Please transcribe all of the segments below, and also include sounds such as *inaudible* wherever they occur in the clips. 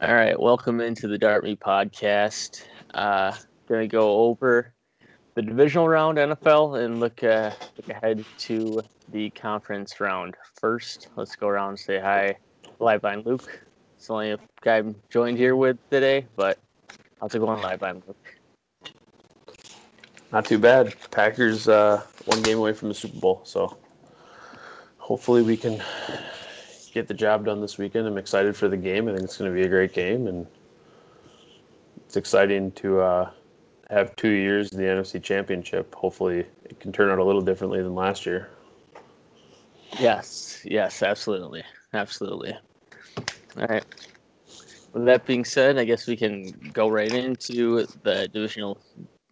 All right, welcome into the Dart Me podcast. Uh, gonna go over the divisional round NFL and look uh, look ahead to the conference round. First, let's go around and say hi, live line Luke. It's the only guy I'm joined here with today, but how's it going, live line Luke? Not too bad. Packers uh, one game away from the Super Bowl, so hopefully we can get the job done this weekend. I'm excited for the game. I think it's going to be a great game, and it's exciting to uh, have two years in the NFC Championship. Hopefully, it can turn out a little differently than last year. Yes, yes, absolutely, absolutely. All right. With that being said, I guess we can go right into the divisional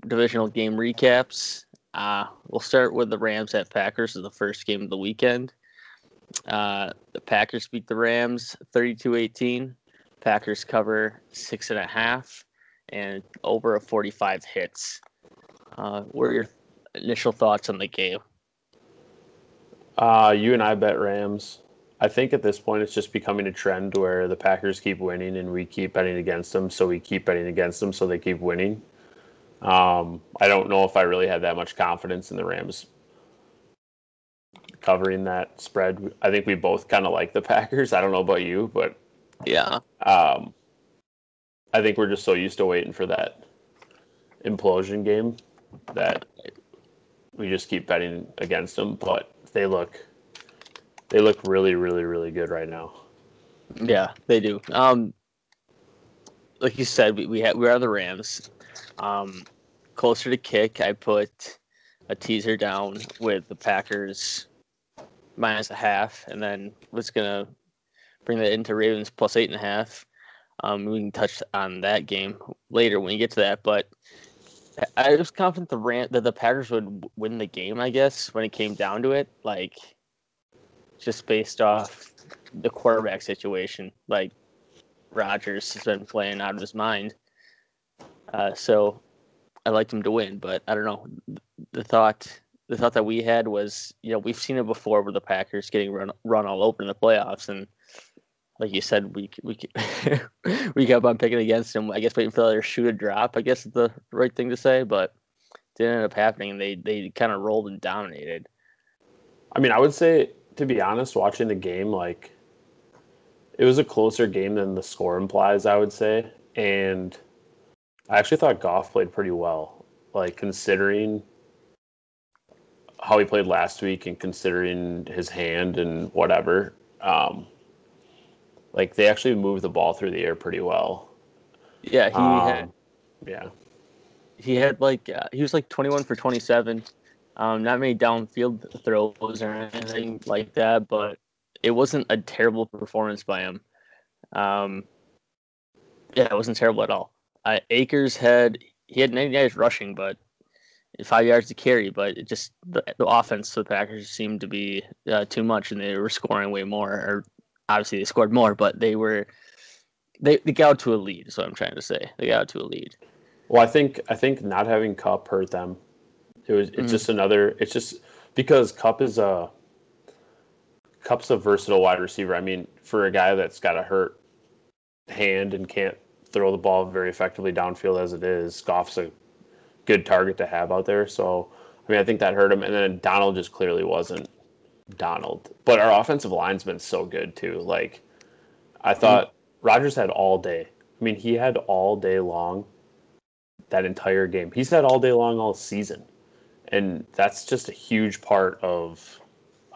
divisional game recaps. Uh, we'll start with the Rams at Packers as the first game of the weekend. Uh, the Packers beat the Rams 32-18. Packers cover six and a half and over a 45 hits. Uh, what are your initial thoughts on the game? Uh, you and I bet Rams. I think at this point it's just becoming a trend where the Packers keep winning and we keep betting against them, so we keep betting against them, so they keep winning. Um, I don't know if I really had that much confidence in the Rams covering that spread. I think we both kind of like the *laughs* Packers. I don't know about you, but yeah, um, I think we're just so used to waiting for that implosion game that we just keep betting against them. But they look they look really, really, really good right now. Yeah, they do. Um, like you said, we we, ha- we are the Rams. Um, closer to kick, I put a teaser down with the Packers minus a half, and then was gonna bring that into Ravens plus eight and a half. Um, we can touch on that game later when we get to that, but I was confident the Ram- that the Packers would win the game. I guess when it came down to it, like just based off the quarterback situation, like Rodgers has been playing out of his mind. Uh, so I liked him to win, but I don't know. The thought the thought that we had was, you know, we've seen it before with the Packers getting run run all over in the playoffs, and like you said, we we *laughs* we kept on picking against them. I guess waiting for their shoe to drop. I guess is the right thing to say, but it didn't end up happening. And they they kind of rolled and dominated. I mean, I would say to be honest, watching the game, like it was a closer game than the score implies. I would say, and I actually thought Goff played pretty well, like considering how he played last week and considering his hand and whatever. Um, like they actually moved the ball through the air pretty well. Yeah, he um, had. Yeah. He had like uh, he was like 21 for 27. Um, not many downfield throws or anything like that, but it wasn't a terrible performance by him. Um, yeah, it wasn't terrible at all. Uh, Akers had he had 90 yards rushing, but five yards to carry. But it just the, the offense the Packers seemed to be uh, too much, and they were scoring way more. Or obviously they scored more, but they were they, they got out to a lead. Is what I'm trying to say. They got out to a lead. Well, I think I think not having Kupp hurt them. It was it's mm just another. It's just because Kupp is a Kupp's a versatile wide receiver. I mean, for a guy that's got a hurt hand and can't throw the ball very effectively downfield as it is, Goff's a good target to have out there. So, I mean, I think that hurt him. And then Donald just clearly wasn't Donald. But our offensive line's been so good too. Like, I thought. Rodgers had all day. I mean, he had all day long that entire game. He's had all day long all season. And that's just a huge part of,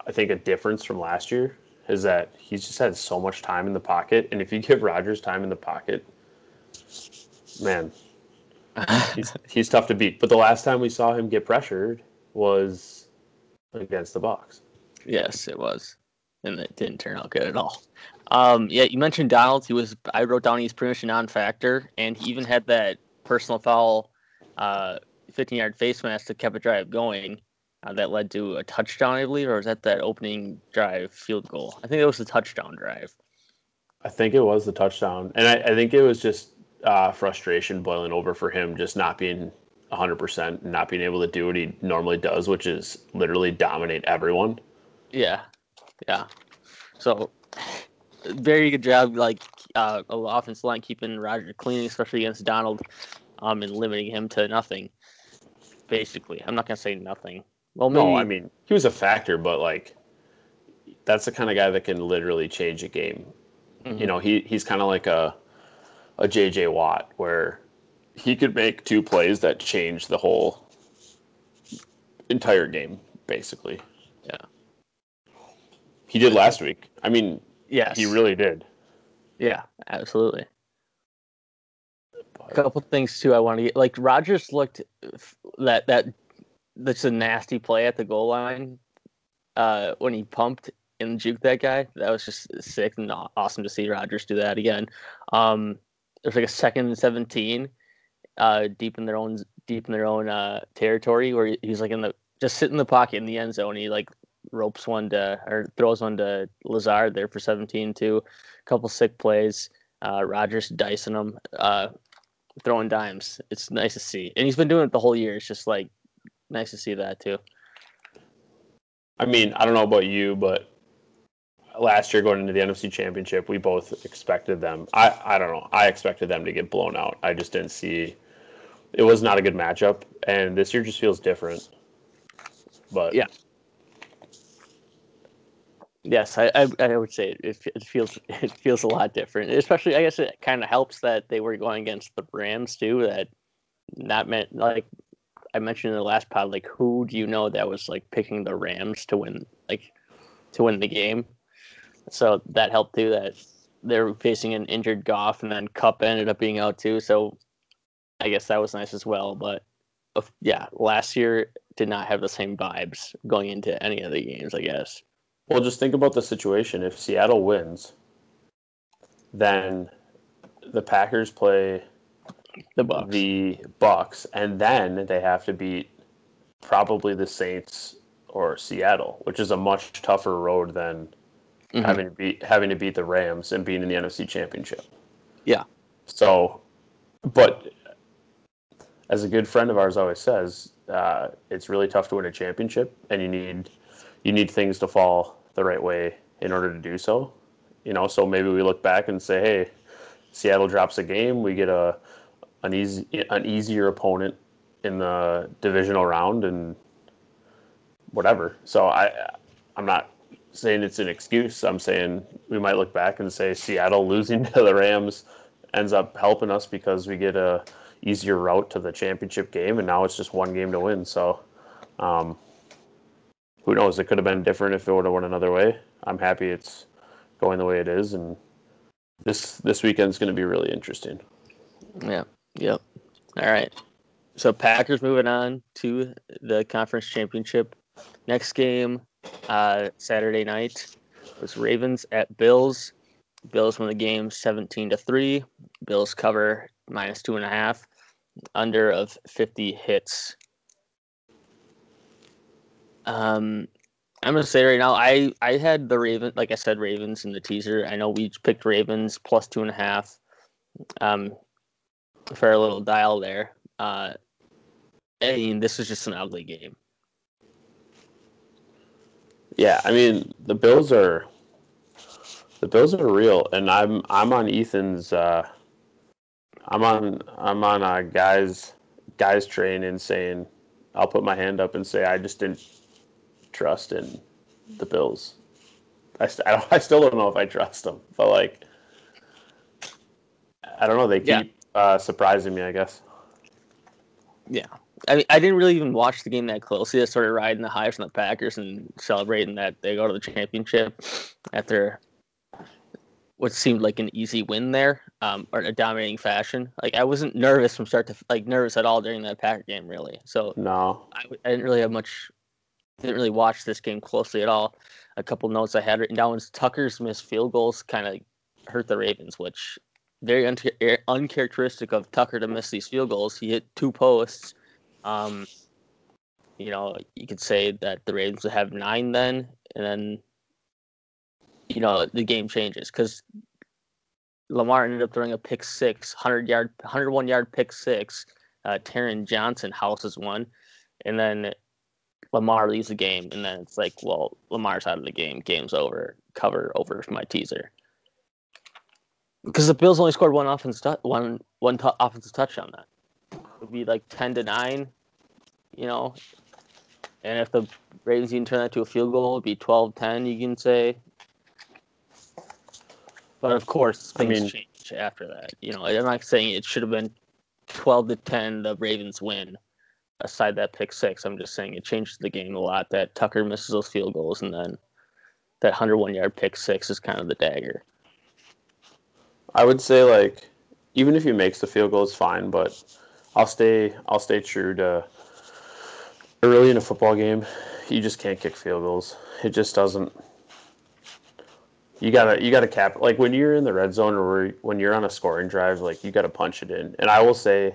I think, a difference from last year is that he's just had so much time in the pocket. And if you give Rodgers time in the pocket, man, he's, he's tough to beat. But the last time we saw him get pressured was against the Bucs. Yes, it was, and it didn't turn out good at all. Um, yeah, you mentioned Donald. He was. I wrote down he's pretty much a non-factor, and he even had that personal foul, uh, 15-yard face mask that kept a drive going. Uh, that led to a touchdown, I believe, or was that that opening drive field goal? I think it was the touchdown drive. I think it was the touchdown, and I, I think it was just uh, frustration boiling over for him, just not being 100% not being able to do what he normally does, which is literally dominate everyone. Yeah. Yeah. So very good job, like uh, offensive line keeping Roger clean, especially against Donald, um, and limiting him to nothing. Basically, I'm not gonna say nothing. Well, maybe, No, I mean he was a factor, but like that's the kind of guy that can literally change a game. Mhm. You know, he he's kind of like a a JJ Watt where he could make two plays that change the whole entire game, basically. Yeah. He did last week. I mean, yes, he really did. yeah, absolutely. A couple things too. I want to get like Rodgers looked f- that that that's a nasty play at the goal line uh, when he pumped and juked that guy. That was just sick and awesome to see Rodgers do that again. Um, there's like a second and seventeen, uh, deep in their own deep in their own uh, territory where he's like in the just sitting in the pocket in the end zone. He like ropes one to or throws one to Lazard there for 17 too. A couple sick plays. Uh, Rodgers dicing them, uh, throwing dimes. It's nice to see, and he's been doing it the whole year. It's just like nice to see that too. I mean, I don't know about you, but last year going into the NFC Championship, we both expected them. I I don't know. I expected them to get blown out. I just didn't see. It was not a good matchup, and this year just feels different. But Yeah. Yes, I, I, I would say it, it, feels *laughs* it feels a lot different. Especially, I guess it kind of helps that they were going against the Rams too. That not meant like I mentioned in the last pod. Like, who do you know that was like picking the Rams to win like to win the game? So that helped too. That they're facing an injured Goff, and then Kupp ended up being out too. So I guess that was nice as well. But yeah, last year did not have the same vibes going into any of the games. I guess. well, just think about the situation. If Seattle wins, then the Packers play The Bucks. the Bucks, and then they have to beat probably the Saints or Seattle, which is a much tougher road than Mhm. having to beat having to beat the Rams and being in the NFC Championship. Yeah. So, but as a good friend of ours always says, uh, it's really tough to win a championship, and you need you need things to fall the right way in order to do so. You know, so maybe we look back and say, hey, Seattle drops a game, we get a an easy an easier opponent in the divisional round, and whatever. So I I'm not saying it's an excuse. I'm saying we might look back and say Seattle losing *laughs* to the Rams ends up helping us because we get a easier route to the championship game, and now it's just one game to win. So, um, who knows? It could have been different if it would have went another way. I'm happy it's going the way it is, and this this weekend's going to be really interesting. Yeah. Yep. All right. So Packers moving on to the conference championship. Next game, uh, Saturday night, was Ravens at Bills. Bills win the game seventeen to three. Bills cover minus two and a half. Under of fifty hits. Um, I'm gonna say right now, I I had the Raven, like I said, Ravens in the teaser. I know we picked Ravens plus two and a half. Um, for a little dial there. Uh, I mean, this is just an ugly game. Yeah, I mean the Bills are the Bills are real, and I'm I'm on Ethan's. Uh, I'm on I'm on a guys guys train and saying I'll put my hand up and say I just didn't trust in the Bills. I, st- I, don't, I still don't know if I trust them, but like I don't know. They keep Yeah. uh, surprising me. I guess. Yeah. I mean, I didn't really even watch the game that closely. I started riding the high from the Packers and celebrating that they go to the championship after what seemed like an easy win there, um, or in a dominating fashion. Like I wasn't nervous from start to like nervous at all during that Packer game, really. So No. I, I didn't really have much. Didn't really watch this game closely at all. A couple notes I had written down was Tucker's missed field goals kind of hurt the Ravens, which very un- uncharacteristic of Tucker to miss these field goals. He hit two posts. Um, you know, you could say that the Ravens would have nine then, and then you know the game changes because Lamar ended up throwing a pick six, 100 yard, 101 yard pick six. Uh, Taron Johnson houses one, and then Lamar leaves the game, and then it's like, well, Lamar's out of the game. Game's over. Cover over my teaser. Because the Bills only scored one offense, one one t- offensive touchdown. That would be like ten to nine, you know. And if the Ravens can turn that to a field goal, it'd be 12-10, You can say. But of course, things I mean, change after that. You know, I'm not saying it should have been twelve to ten. The Ravens win. Aside that pick six, I'm just saying it changes the game a lot. That Tucker misses those field goals, and then that 101 yard pick six is kind of the dagger. I would say like even if he makes the field goal, it's fine. But I'll stay I'll stay true to early in a football game. You just can't kick field goals. It just doesn't. You gotta you gotta cap like when you're in the red zone or when you're on a scoring drive, like you gotta punch it in. And I will say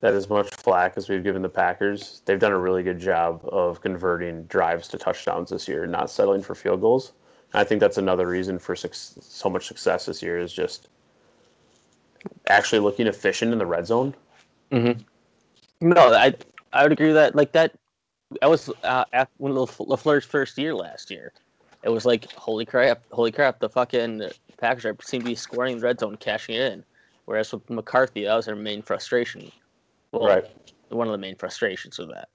that as much flack as we've given the Packers, they've done a really good job of converting drives to touchdowns this year, not settling for field goals. I think that's another reason for so much success this year is just actually looking efficient in the red zone. Mm-hmm. No, I I would agree with that. Like that, that was uh, when LaFleur's first year last year. It was like holy crap, holy crap! The fucking Packers seem to be scoring the red zone, cashing it in. Whereas with McCarthy, that was their main frustration. Well, right. One of the main frustrations of that.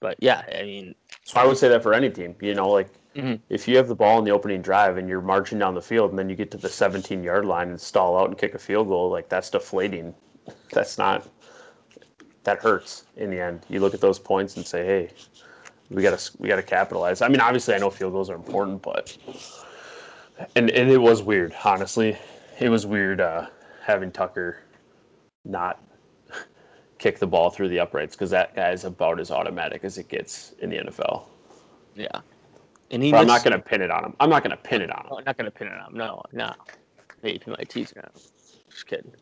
But yeah, I mean, so I would say that for any team, you know, like Mm-hmm. If you have the ball in the opening drive and you're marching down the field and then you get to the 17 yard line and stall out and kick a field goal, like that's deflating. That's not, that hurts in the end. You look at those points and say, hey, we got to we got to capitalize. I mean, obviously, I know field goals are important, but and and it was weird. Honestly, it was weird uh, having Tucker not *laughs* kick the ball through the uprights because that guy is about as automatic as it gets in the NFL. Yeah, and he. I'm not going to pin it on him. I'm not going to pin it on him. I'm not going to pin it on him. No, no. Maybe my teaser on him. Just kidding.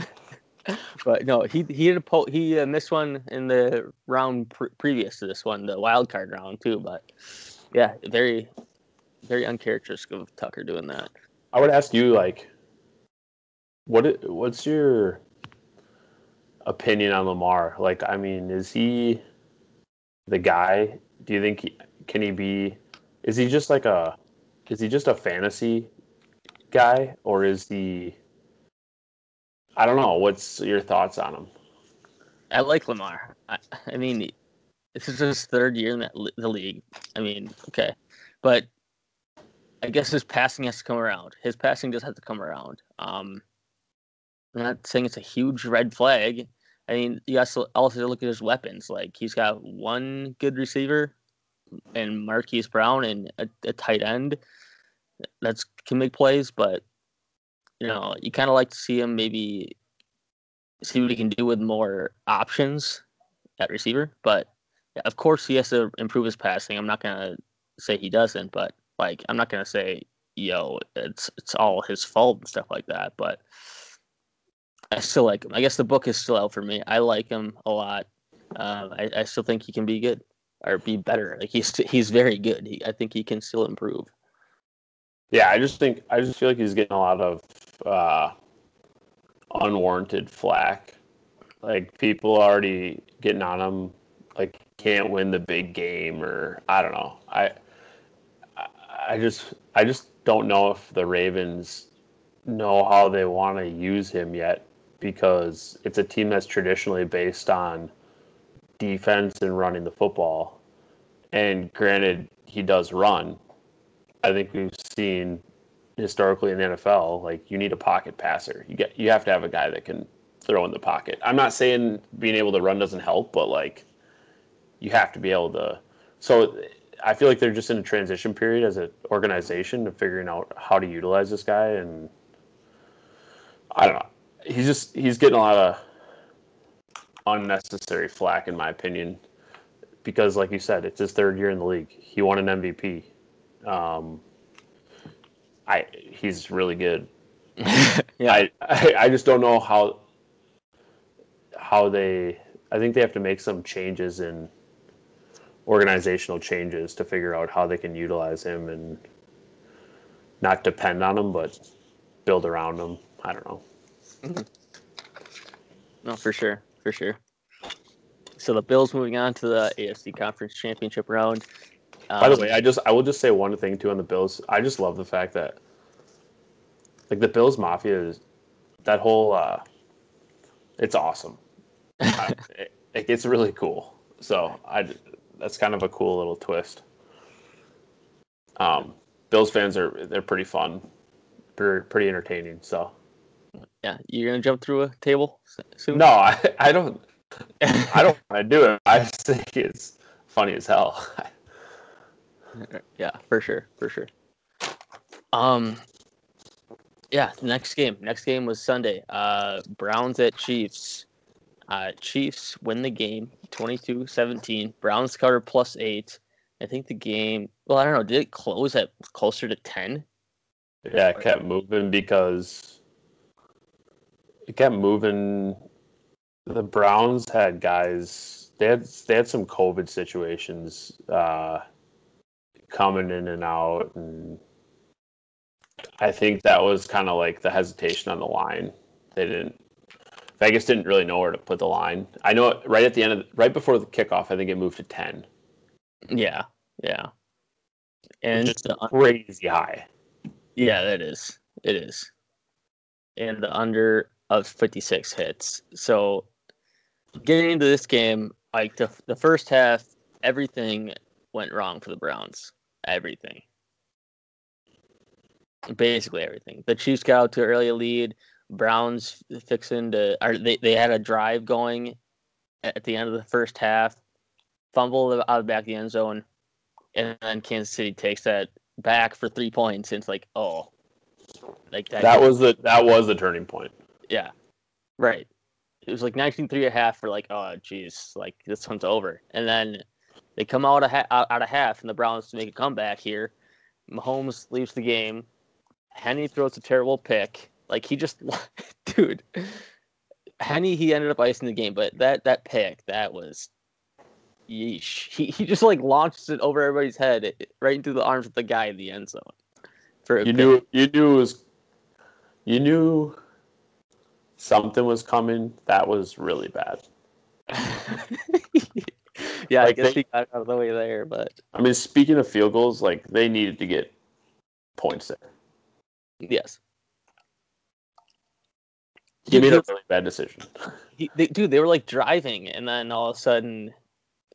*laughs* but no, he he had a po- he uh, missed one in the round pre- previous to this one, the wild card round too. But yeah, very very uncharacteristic of Tucker doing that. I would ask you like, what what's your opinion on Lamar? Like, I mean, is he the guy do you think he, can he be? Is he just like a? Is he just a fantasy guy, or is he? I don't know. What's your thoughts on him? I like Lamar. I, I mean, this is his third year in that, the league. I mean, okay, but I guess his passing has to come around. His passing does have to come around. Um, I'm not saying it's a huge red flag. I mean, you also also look at his weapons. Like he's got one good receiver, and Marquise Brown and a, a tight end that's can make plays. But you know, you kind of like to see him maybe see what he can do with more options at receiver. But yeah, of course, he has to improve his passing. I'm not gonna say he doesn't, but like I'm not gonna say yo, it's it's all his fault and stuff like that. But I still like him. I guess the book is still out for me. I like him a lot. Uh, I, I still think he can be good or be better. Like he's he's very good. He, I think he can still improve. Yeah, I just think I just feel like he's getting a lot of uh, unwarranted flack. Like people already getting on him, like can't win the big game, or I don't know. I I just I just don't know if the Ravens know how they want to use him yet because it's a team that's traditionally based on defense and running the football. And granted, he does run. I think we've seen historically in the NFL, like you need a pocket passer. You get you have to have a guy that can throw in the pocket. I'm not saying being able to run doesn't help, but like you have to be able to. So I feel like they're just in a transition period as an organization of figuring out how to utilize this guy, and I don't know he's just he's getting a lot of unnecessary flack in my opinion because like you said it's his third year in the league he won an mvp um, i he's really good *laughs* yeah I, I, I just don't know how how they i think they have to make some changes in organizational changes to figure out how they can utilize him and not depend on him but build around him i don't know Mm-hmm. No, for sure, for sure. So the Bills moving on to the AFC Conference Championship round. Um, By the um, way, I just I will just say one thing too on the Bills. I just love the fact that like the Bills Mafia is that whole. uh It's awesome. I, *laughs* it, it gets really cool. So I that's kind of a cool little twist. Um, Bills fans are they're pretty fun, pretty, pretty entertaining. So Yeah, you're gonna jump through a table soon. no, I, I don't I don't *laughs* want to do it. I just think it's funny as hell. *laughs* yeah, for sure, for sure. Um, yeah, next game. Next game was Sunday. Uh, Browns at Chiefs. Uh, Chiefs win the game 22-17. Browns cover plus eight. I think the game. Well, I don't know. Did it close at closer to ten? yeah, it kept moving because it kept moving. The Browns had guys. They had they had some COVID situations uh, coming in and out, and I think that was kind of like the hesitation on the line. They didn't. Vegas didn't really know where to put the line. I know right at the end of right before the kickoff, I think it moved to ten. Yeah, yeah. And Just the, crazy high. yeah, that is. It is. And the under of 56 hits. So getting into this game, like the the first half, everything went wrong for the Browns. Everything. Basically everything. The Chiefs got out to an early lead. Browns fixing to or they, they had a drive going at the end of the first half, fumble out of the back of the end zone, and then Kansas City takes that back for three points. And it's like, oh, like That was the that was the turning point. yeah, right. It was like 19-3 a half for like, oh, geez, like this one's over. And then they come out of ha- out, of half, and the Browns to make a comeback here. Mahomes leaves the game. Henne throws a terrible pick. Like he just, *laughs* dude, Henne he ended up icing the game, but that that pick that was, yeesh. He he just like launched it over everybody's head, right into the arms of the guy in the end zone. For You pick. knew you knew it was you knew something was coming. That was really bad. *laughs* yeah, I guess they- he got out of the way there, but I mean, speaking of field goals, like they needed to get points there. yes. He made a really bad decision. *laughs* he, they, dude, they were like driving, and then all of a sudden,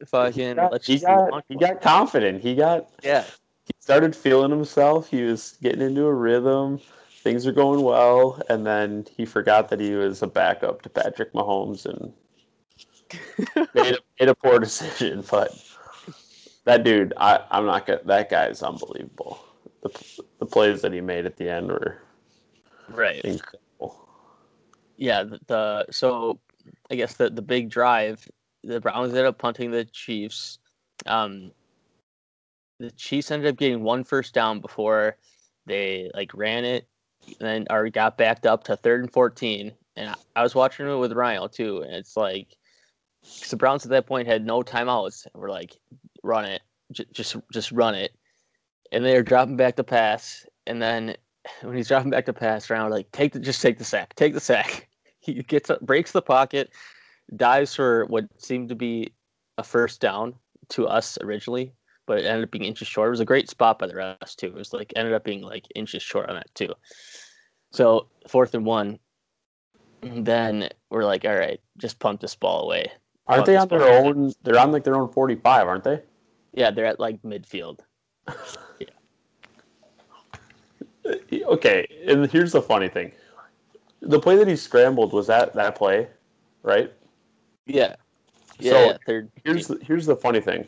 fucking, He got, let's he got, he got confident. He got yeah, he started feeling himself. He was getting into a rhythm. Things are going well, and then he forgot that he was a backup to Patrick Mahomes and made a, made a poor decision. *laughs* But that dude, I, I'm not gonna. That guy is unbelievable. The the plays that he made at the end were right. incredible. Yeah, the, the so I guess the the big drive, the Browns ended up punting the Chiefs. Um, the Chiefs ended up getting one first down before they like ran it, and then or got backed up to third and fourteen. And I, I was watching it with Ryan too, and it's like 'cause the Browns at that point had no timeouts. We're like, run it, J- just just run it, and they're dropping back the pass, and then when he's dropping back to pass around, like take the just take the sack, take the sack. *laughs* He gets up, breaks the pocket, dives for what seemed to be a first down to us originally, but it ended up being inches short. It was a great spot by the rest too. It was like ended up being like inches short on that too. So fourth and one. And then we're like, all right, just pump this ball away. Aren't they on their own? They're on like their own 45, aren't they? Yeah, they're at like midfield. *laughs* yeah. Okay, and here's the funny thing: the play that he scrambled was that that play, right? Yeah. Yeah, So, yeah third. Here's the, here's the funny thing: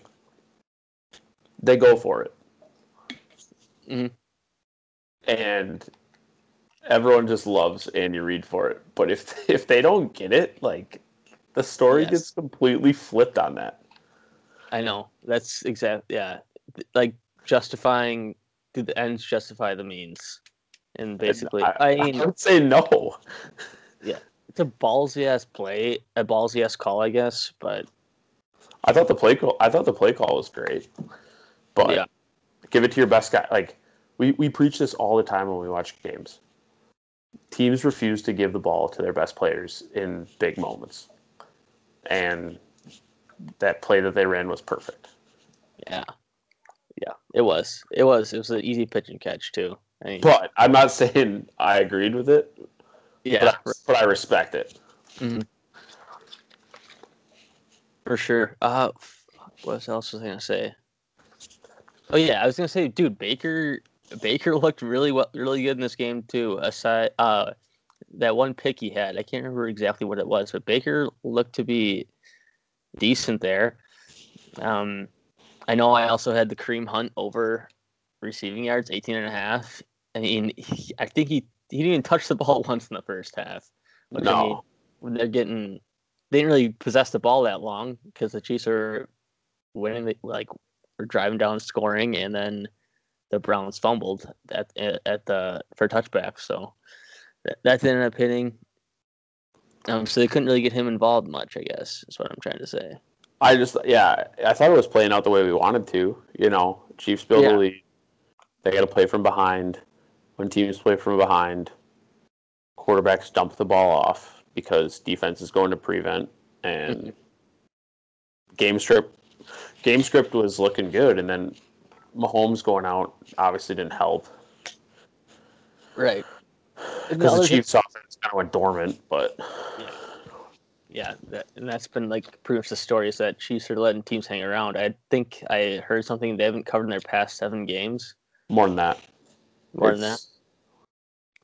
they go for it, Mhm. and everyone just loves Andy Reid for it. But if *laughs* if they don't get it, like the story Yes. gets completely flipped on that. I know. That's exact. Yeah, like justifying. Do the ends justify the means? And basically, I, I, mean, I would say no. Yeah, it's a ballsy ass play, a ballsy ass call, I guess. But I thought the play call. I thought the play call was great, but Yeah. give it to your best guy. Like we we preach this all the time when we watch games. Teams refuse to give the ball to their best players in big moments, and that play that they ran was perfect. yeah, yeah, it was. It was. It was an easy pitch and catch too. I mean, But I'm not saying I agreed with it, yeah, but, I, but I respect it. for sure. Uh, what else was I gonna say? Oh yeah, I was gonna say, dude, Baker Baker looked really well, really good in this game too. Aside, uh, that one pick he had, I can't remember exactly what it was, but Baker looked to be decent there. Um, I know I also had the Kareem Hunt over receiving yards, 18 and a half. I mean, he, I think he he didn't even touch the *laughs* ball once in the first half. Which, I mean, No. when they're getting they didn't really possess the ball that long because the Chiefs are winning the, like were driving down scoring and then the Browns fumbled at at the for touchback so that, ended up hitting um so they couldn't really get him involved much I guess is what I'm trying to say I just, yeah, I thought it was playing out the way we wanted to. You know, Chiefs build Yeah. the lead. They got to play from behind. When teams play from behind, quarterbacks dump the ball off because defense is going to prevent. And game script, game script was looking good, and then Mahomes going out obviously didn't help right because the Chiefs offense kind of went dormant. But yeah that, and that's been like pretty much the story is that Chiefs are letting teams hang around I think I heard something they haven't covered in their past seven games more than that, more than that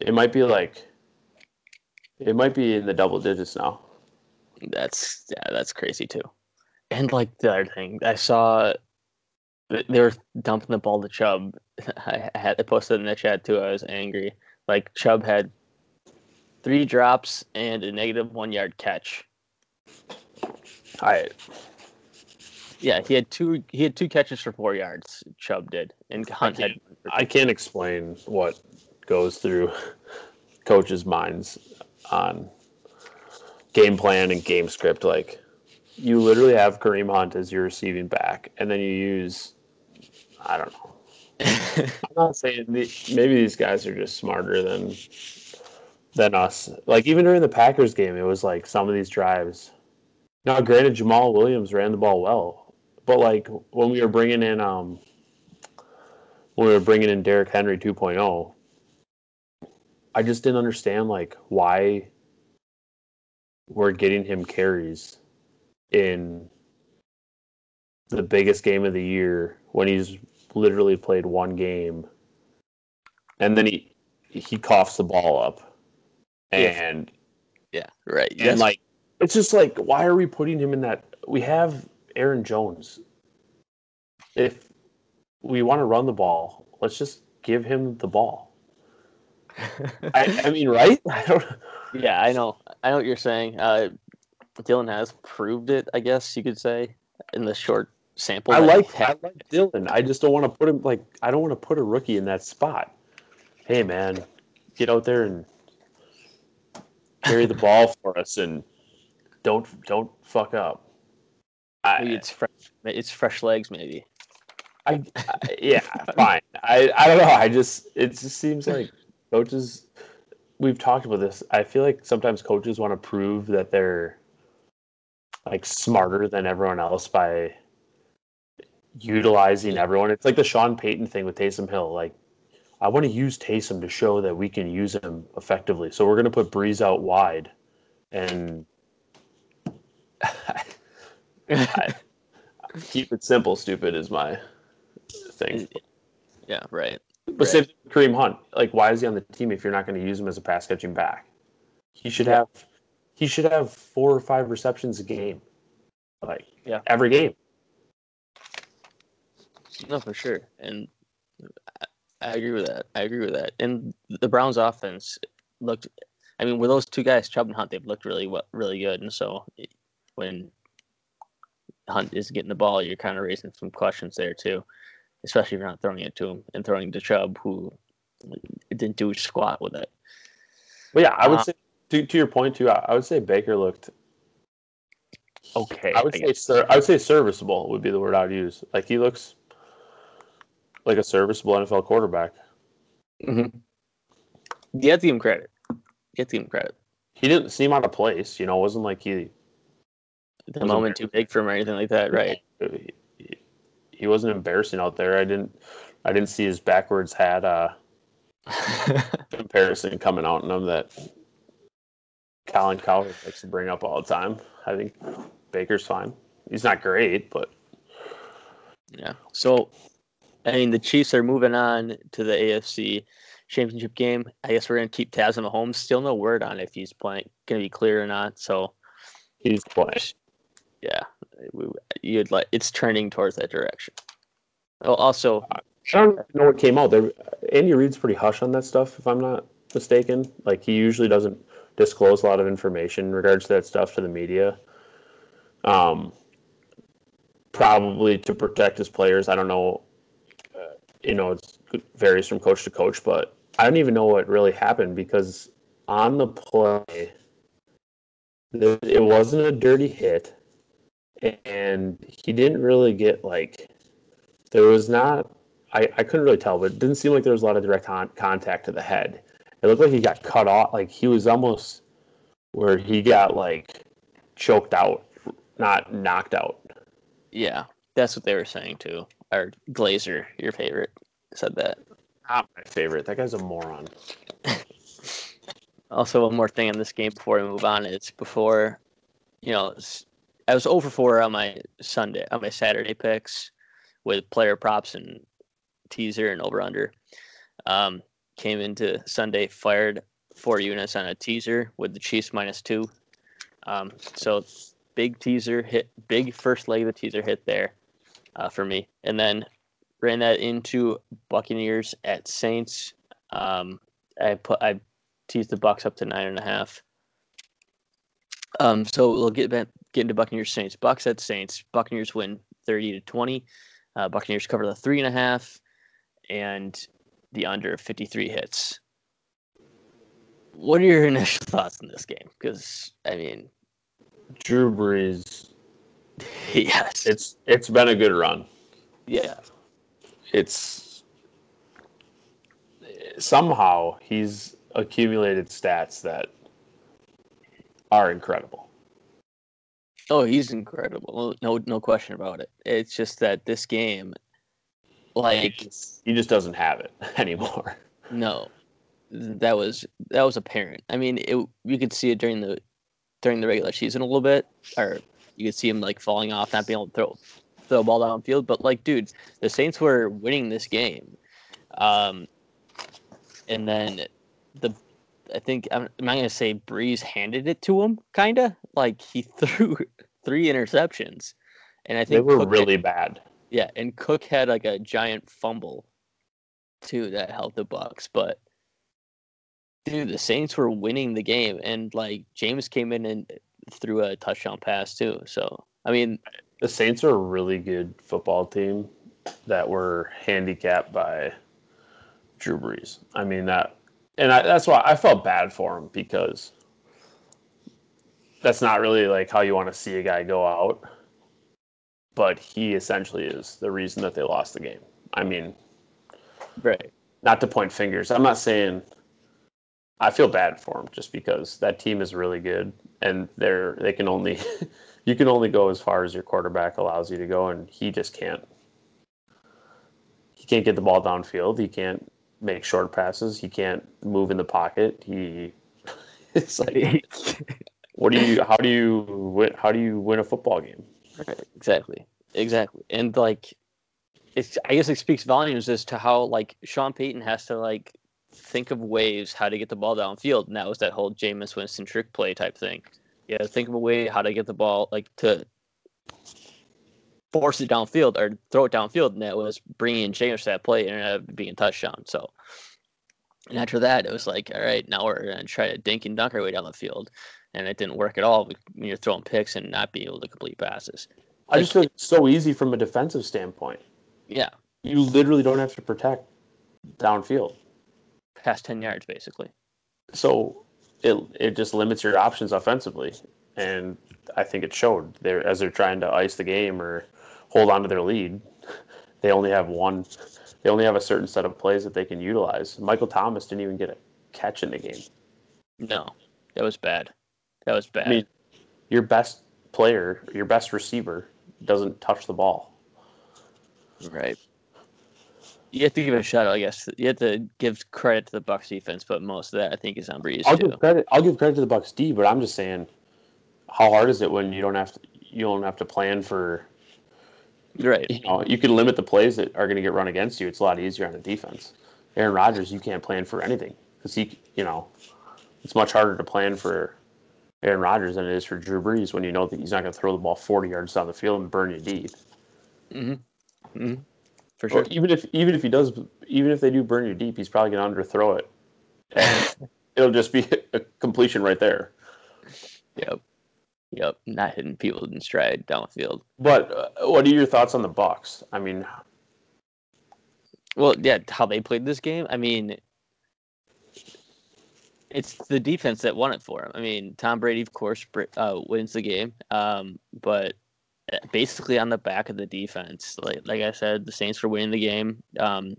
It might be like, it might be in the double digits now. That's yeah, that's crazy too. And like the other thing, I saw they were dumping the ball to Chubb. *laughs* I I had I posted in the chat too. I was angry. Like Chubb had three drops and a negative one yard catch. All right. Yeah, he had two. He had two catches for four yards. Chubb did, and Hunt had. I can't explain what goes through coaches' minds on game plan and game script. Like you literally have Kareem Hunt as your receiving back, and then you use I don't know. *laughs* I'm not saying the, maybe these guys are just smarter than than us. Like even during the Packers game, it was like some of these drives. Now, granted, Jamaal Williams ran the ball well, but like when we were bringing in um when we were bringing in Derrick Henry 2.0, I just didn't understand like why we're getting him carries in the biggest game of the year when he's literally played one game and then he he coughs the ball up. And yeah, right. and Yes. like it's just like why are we putting him in that we have Aaron Jones if we want to run the ball let's just give him the ball *laughs* I, I mean right *laughs* I don't yeah, I know. I know what you're saying. Uh, Dillon has proved it. I guess you could say in the short sample. I like he I like Dillon I just don't want to put him like I don't want to put a rookie in that spot hey man get out there and carry the ball for us and don't don't fuck up Maybe I, it's fresh. It's fresh legs, maybe. I, I yeah, fine. I I don't know. I just it just seems *laughs* like coaches. We've talked about this. I feel like sometimes coaches want to prove that they're like smarter than everyone else by utilizing everyone. It's like the Sean Payton thing with Taysom Hill. Like, I want to use Taysom to show that we can use him effectively. So we're going to put Brees out wide, and I, *laughs* keep it simple. Stupid is my thing. yeah, right. But right. same with Kareem Hunt. Like, why is he on the team if you're not going to use him as a pass catching back? He should have he should have four or five receptions a game. Like Yeah. every game. No, for sure, and I, I agree with that. I agree with that. And the Browns' offense looked. I mean, with those two guys, Chubb and Hunt, they've looked really well, really good. And so when Hunt is getting the ball, you're kind of raising some questions there too, especially if you're not throwing it to him and throwing to Chubb, who didn't do squat with it. But yeah, I would Uh, say to, to your point too. I, I would say Baker looked. Okay, I would I say ser- I would say serviceable would be the word I'd use. Like he looks like a serviceable NFL quarterback. Mhm. To give him credit. You have to give him credit. He didn't seem out of place. You know, it wasn't like he The moment too big for him or anything like that, right? he, he- he wasn't embarrassing out there. I didn't I didn't see his backwards hat uh *laughs* comparison coming out in him that Colin Cowherd likes to bring up all the time. I think Baker's fine. He's not great, but yeah. So, I mean, the Chiefs are moving on to the AFC Championship game. I guess we're gonna keep tabs on Mahomes. Still no word on if he's playing, gonna be clear or not. So, he's playing. Yeah, you'd like it's turning towards that direction. Oh, also, I don't know what came out there. Andy Reid's pretty hush on that stuff, if I'm not mistaken. Like he usually doesn't disclose a lot of information in regards to that stuff to the media. Um, probably to protect his players. I don't know. You know, it varies from coach to coach, but I don't even know what really happened because on the play, it wasn't a dirty hit, and he didn't really get like. There was not. I, I couldn't really tell, but it didn't seem like there was a lot of direct con- contact to the head. It looked like he got cut off. Like he was almost where he got like choked out, not knocked out. Yeah, that's what they were saying too. Or Glazer, your favorite, said that. Not my favorite. That guy's a moron. *laughs* also, one more thing on this game before we move on is before, you know, I was over four on my Sunday on my Saturday picks with player props and teaser and over under. Um, came into Sunday fired four units on a teaser with the Chiefs minus two. Um, so big teaser hit, big first leg of the teaser hit there uh, for me, and then ran that into Buccaneers at Saints. Um, I put I teased the Bucks up to nine and a half. Um, so we'll get back, get into Buccaneers Saints. Bucks at Saints. Buccaneers win thirty to twenty. Uh, Buccaneers cover the three and a half, and the under fifty three hits. What are your *laughs* initial thoughts on this game? Because I mean, Drew Brees. Yes, it's it's been a good run. Yeah, it's somehow he's accumulated stats that are incredible. Oh, he's incredible. No, no question about it. It's just that this game, like, he just, he just doesn't have it *laughs* anymore. No, that was that was apparent. I mean, it you could see it during the during the regular season a little bit, or you could see him like falling off, not being able to throw throw a ball downfield. But like, dude, the Saints were winning this game, um, and then the I think I'm, I'm not gonna say Brees handed it to him, kinda. Like he *laughs* threw three interceptions, and I think they were Cook really had, bad. Yeah, and Cook had like a giant fumble too that helped the Bucks, but dude, the Saints were winning the game, and like Jameis came in and threw a touchdown pass too. So I mean, the Saints are a really good football team that were handicapped by Drew Brees. I mean that, and I, that's why I felt bad for him because that's not really like how you want to see a guy go out. But he essentially is the reason that they lost the game. I mean, right. Not to point fingers. I'm not saying I feel bad for him just because that team is really good and they're they can only *laughs* you can only go as far as your quarterback allows you to go and he just can't. He can't get the ball downfield. He can't make short passes. He can't move in the pocket. He *laughs* it's like *laughs* what do you how do you win how do you win a football game? Right, exactly exactly. And like it's i guess it speaks volumes as to how like sean payton has to like think of ways how to get the ball downfield, and that was that whole Jameis Winston trick play type thing. Yeah, think of a way how to get the ball like to force it downfield or throw it downfield, and that was bringing in Jameis that play and uh, being touchdown. So, and after that, it was like, all right, now we're gonna try to dink and dunk our way down the field, and it didn't work at all when you're throwing picks and not being able to complete passes. I just feel it's so easy from a defensive standpoint. Yeah, you literally don't have to protect downfield past 10 yards, basically. So it, it just limits your options offensively. And I think it showed there as they're trying to ice the game or hold on to their lead. They only have one, they only have a certain set of plays that they can utilize. Michael Thomas didn't even get a catch in the game. No, that was bad. That was bad. I mean, your best player, your best receiver doesn't touch the ball. Right. You have to give it a shot, I guess. You have to give credit to the Bucks defense, but most of that I think is on Brees I'll too. give credit. I'll give credit to the Bucks D, but I'm just saying, how hard is it when you don't have to you don't have to plan for Right. you know you can limit the plays that are going to get run against you. It's a lot easier on the defense. Aaron Rodgers, you can't plan for anything because he you know it's much harder to plan for Aaron Rodgers than it is for Drew Brees when you know that he's not going to throw the ball 40 yards down the field and burn you deep. Mm-hmm. Mm-hmm. For Or sure. even if even if he does, even if they do burn you deep, he's probably going to underthrow it. And *laughs* it'll just be a completion right there. Yep. Yep. Not hitting people in stride down the field. But uh, what are your thoughts on the Bucs? I mean, Well, yeah, how they played this game. I mean, it's the defense that won it for him. I mean, Tom Brady, of course, uh, wins the game, um, but basically on the back of the defense. Like, like I said, the Saints were winning the game. Um,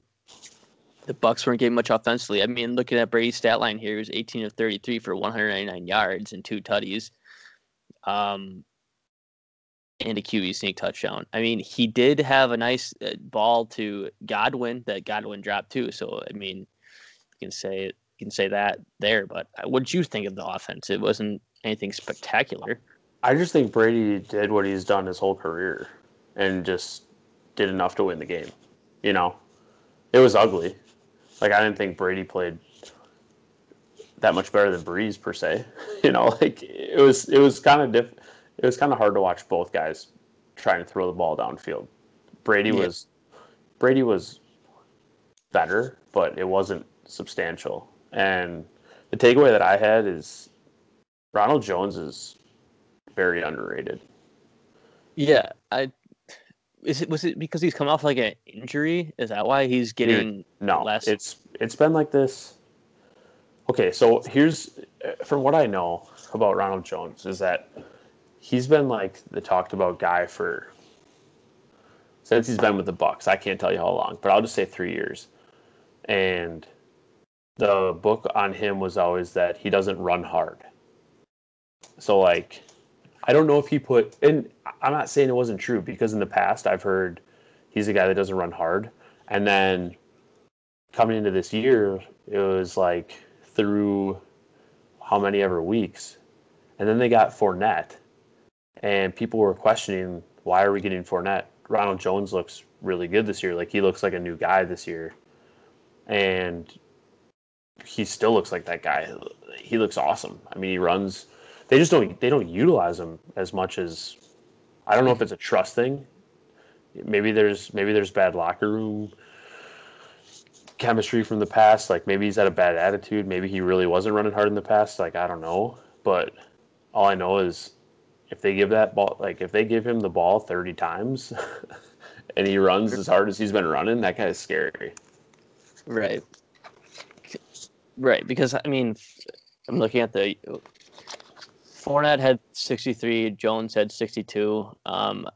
the Bucs weren't getting much offensively. I mean, looking at Brady's stat line here, he was 18 of 33 for 199 yards and two tutties. Um, and a QB sneak touchdown. I mean, he did have a nice uh, ball to Godwin that Godwin dropped too. So I mean, you can say you can say that there. But uh, what did you think of the offense? It wasn't anything spectacular. I just think Brady did what he's done his whole career and just did enough to win the game. You know, it was ugly. Like I didn't think Brady played that much better than Brees per se. *laughs* You know, like it was it was kind of diff- it was kind of hard to watch both guys trying to throw the ball downfield. Brady Yeah. was Brady was better, but it wasn't substantial. And the takeaway that I had is Ronald Jones is very underrated. Yeah, I is it was it because he's come off like an injury? Is that why he's getting No, less? it's it's been like this. Okay, so here's from what I know about Ronald Jones is that he's been like the talked about guy for since he's been with the Bucs. I can't tell you how long, but I'll just say three years. And the book on him was always that he doesn't run hard. So like, I don't know if he put and I'm not saying it wasn't true because in the past I've heard he's a guy that doesn't run hard, and then coming into this year it was like through how many ever weeks, and then they got Fournette, and people were questioning why are we getting Fournette? Ronald Jones looks really good this year. Like he looks like a new guy this year, and he still looks like that guy. He looks awesome. I mean, he runs. They just don't. They don't utilize him as much as. I don't know if it's a trust thing. Maybe there's maybe there's bad locker room chemistry from the past. Like maybe he's had a bad attitude. Maybe he really wasn't running hard in the past. Like I don't know. But all I know is if they give that ball, like if they give him the ball 30 times *laughs* and he runs as hard as he's been running, that guy's scary. Right. Right, because I mean, I'm looking at the Fournette had 63, Jones had 62, um,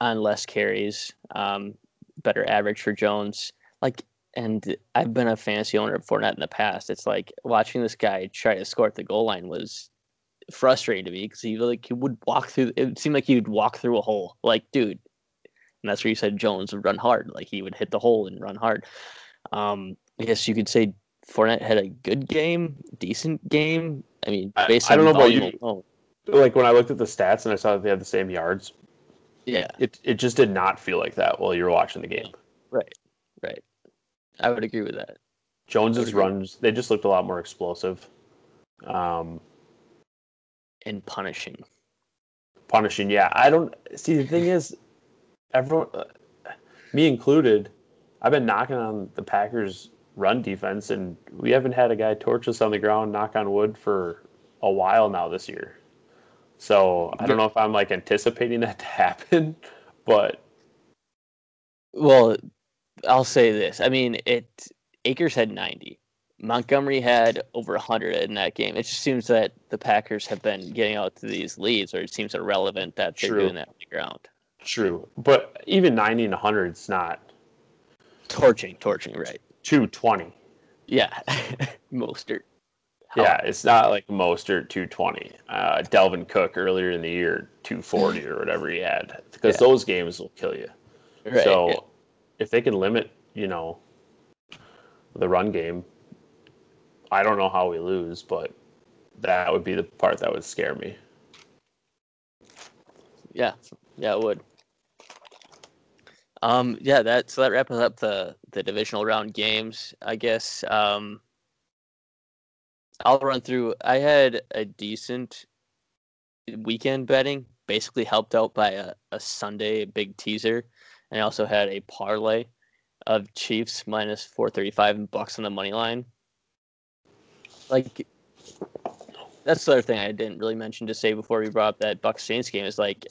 on less carries, um, better average for Jones. Like, and I've been a fantasy owner of Fournette in the past. It's like watching this guy try to score at the goal line was frustrating to me because he like he would walk through. It seemed like he would walk through a hole. Like, dude, and that's where you said Jones would run hard. Like he would hit the hole and run hard. Um, I guess you could say Fournette had a good game, decent game. I mean, I- based I on don't know about you. alone. Like when I looked at the stats and I saw that they had the same yards, Yeah, it it just did not feel like that while you were watching the game. right, right. I would agree with that. Jones's runs, they just looked a lot more explosive. Um, And punishing. punishing. Yeah, I don't see. The thing is, everyone, uh, me included, I've been knocking on the Packers' run defense, and we haven't had a guy torch us on the ground, knock on wood, for a while now this year. So I don't know if I'm like anticipating that *laughs* to happen, but Well, I'll say this. I mean, it Akers had 90. Montgomery had over 100 in that game. It just seems that the Packers have been getting out to these leads, or it seems irrelevant that they're True. doing that on the ground. true. But even 90 and 100 is not Torching, torching, right? 220. Yeah, *laughs* Mostert. Yeah, it's not like Mostert 220. Uh, Dalvin Cook earlier in the year 240 or whatever he had, because *laughs* Yeah. those games will kill you. Right. so yeah. if they can limit you know, the run game, I don't know how we lose, but that would be the part that would scare me. Yeah, yeah, it would. Um, yeah, that so that wraps up the the divisional round games. I guess um, I'll run through. I had a decent weekend betting, basically helped out by a, a Sunday big teaser, and I also had a parlay of Chiefs minus four thirty five and Bucs on the money line. Like that's the other thing I didn't really mention to say before we brought up that Bucs Saints game is like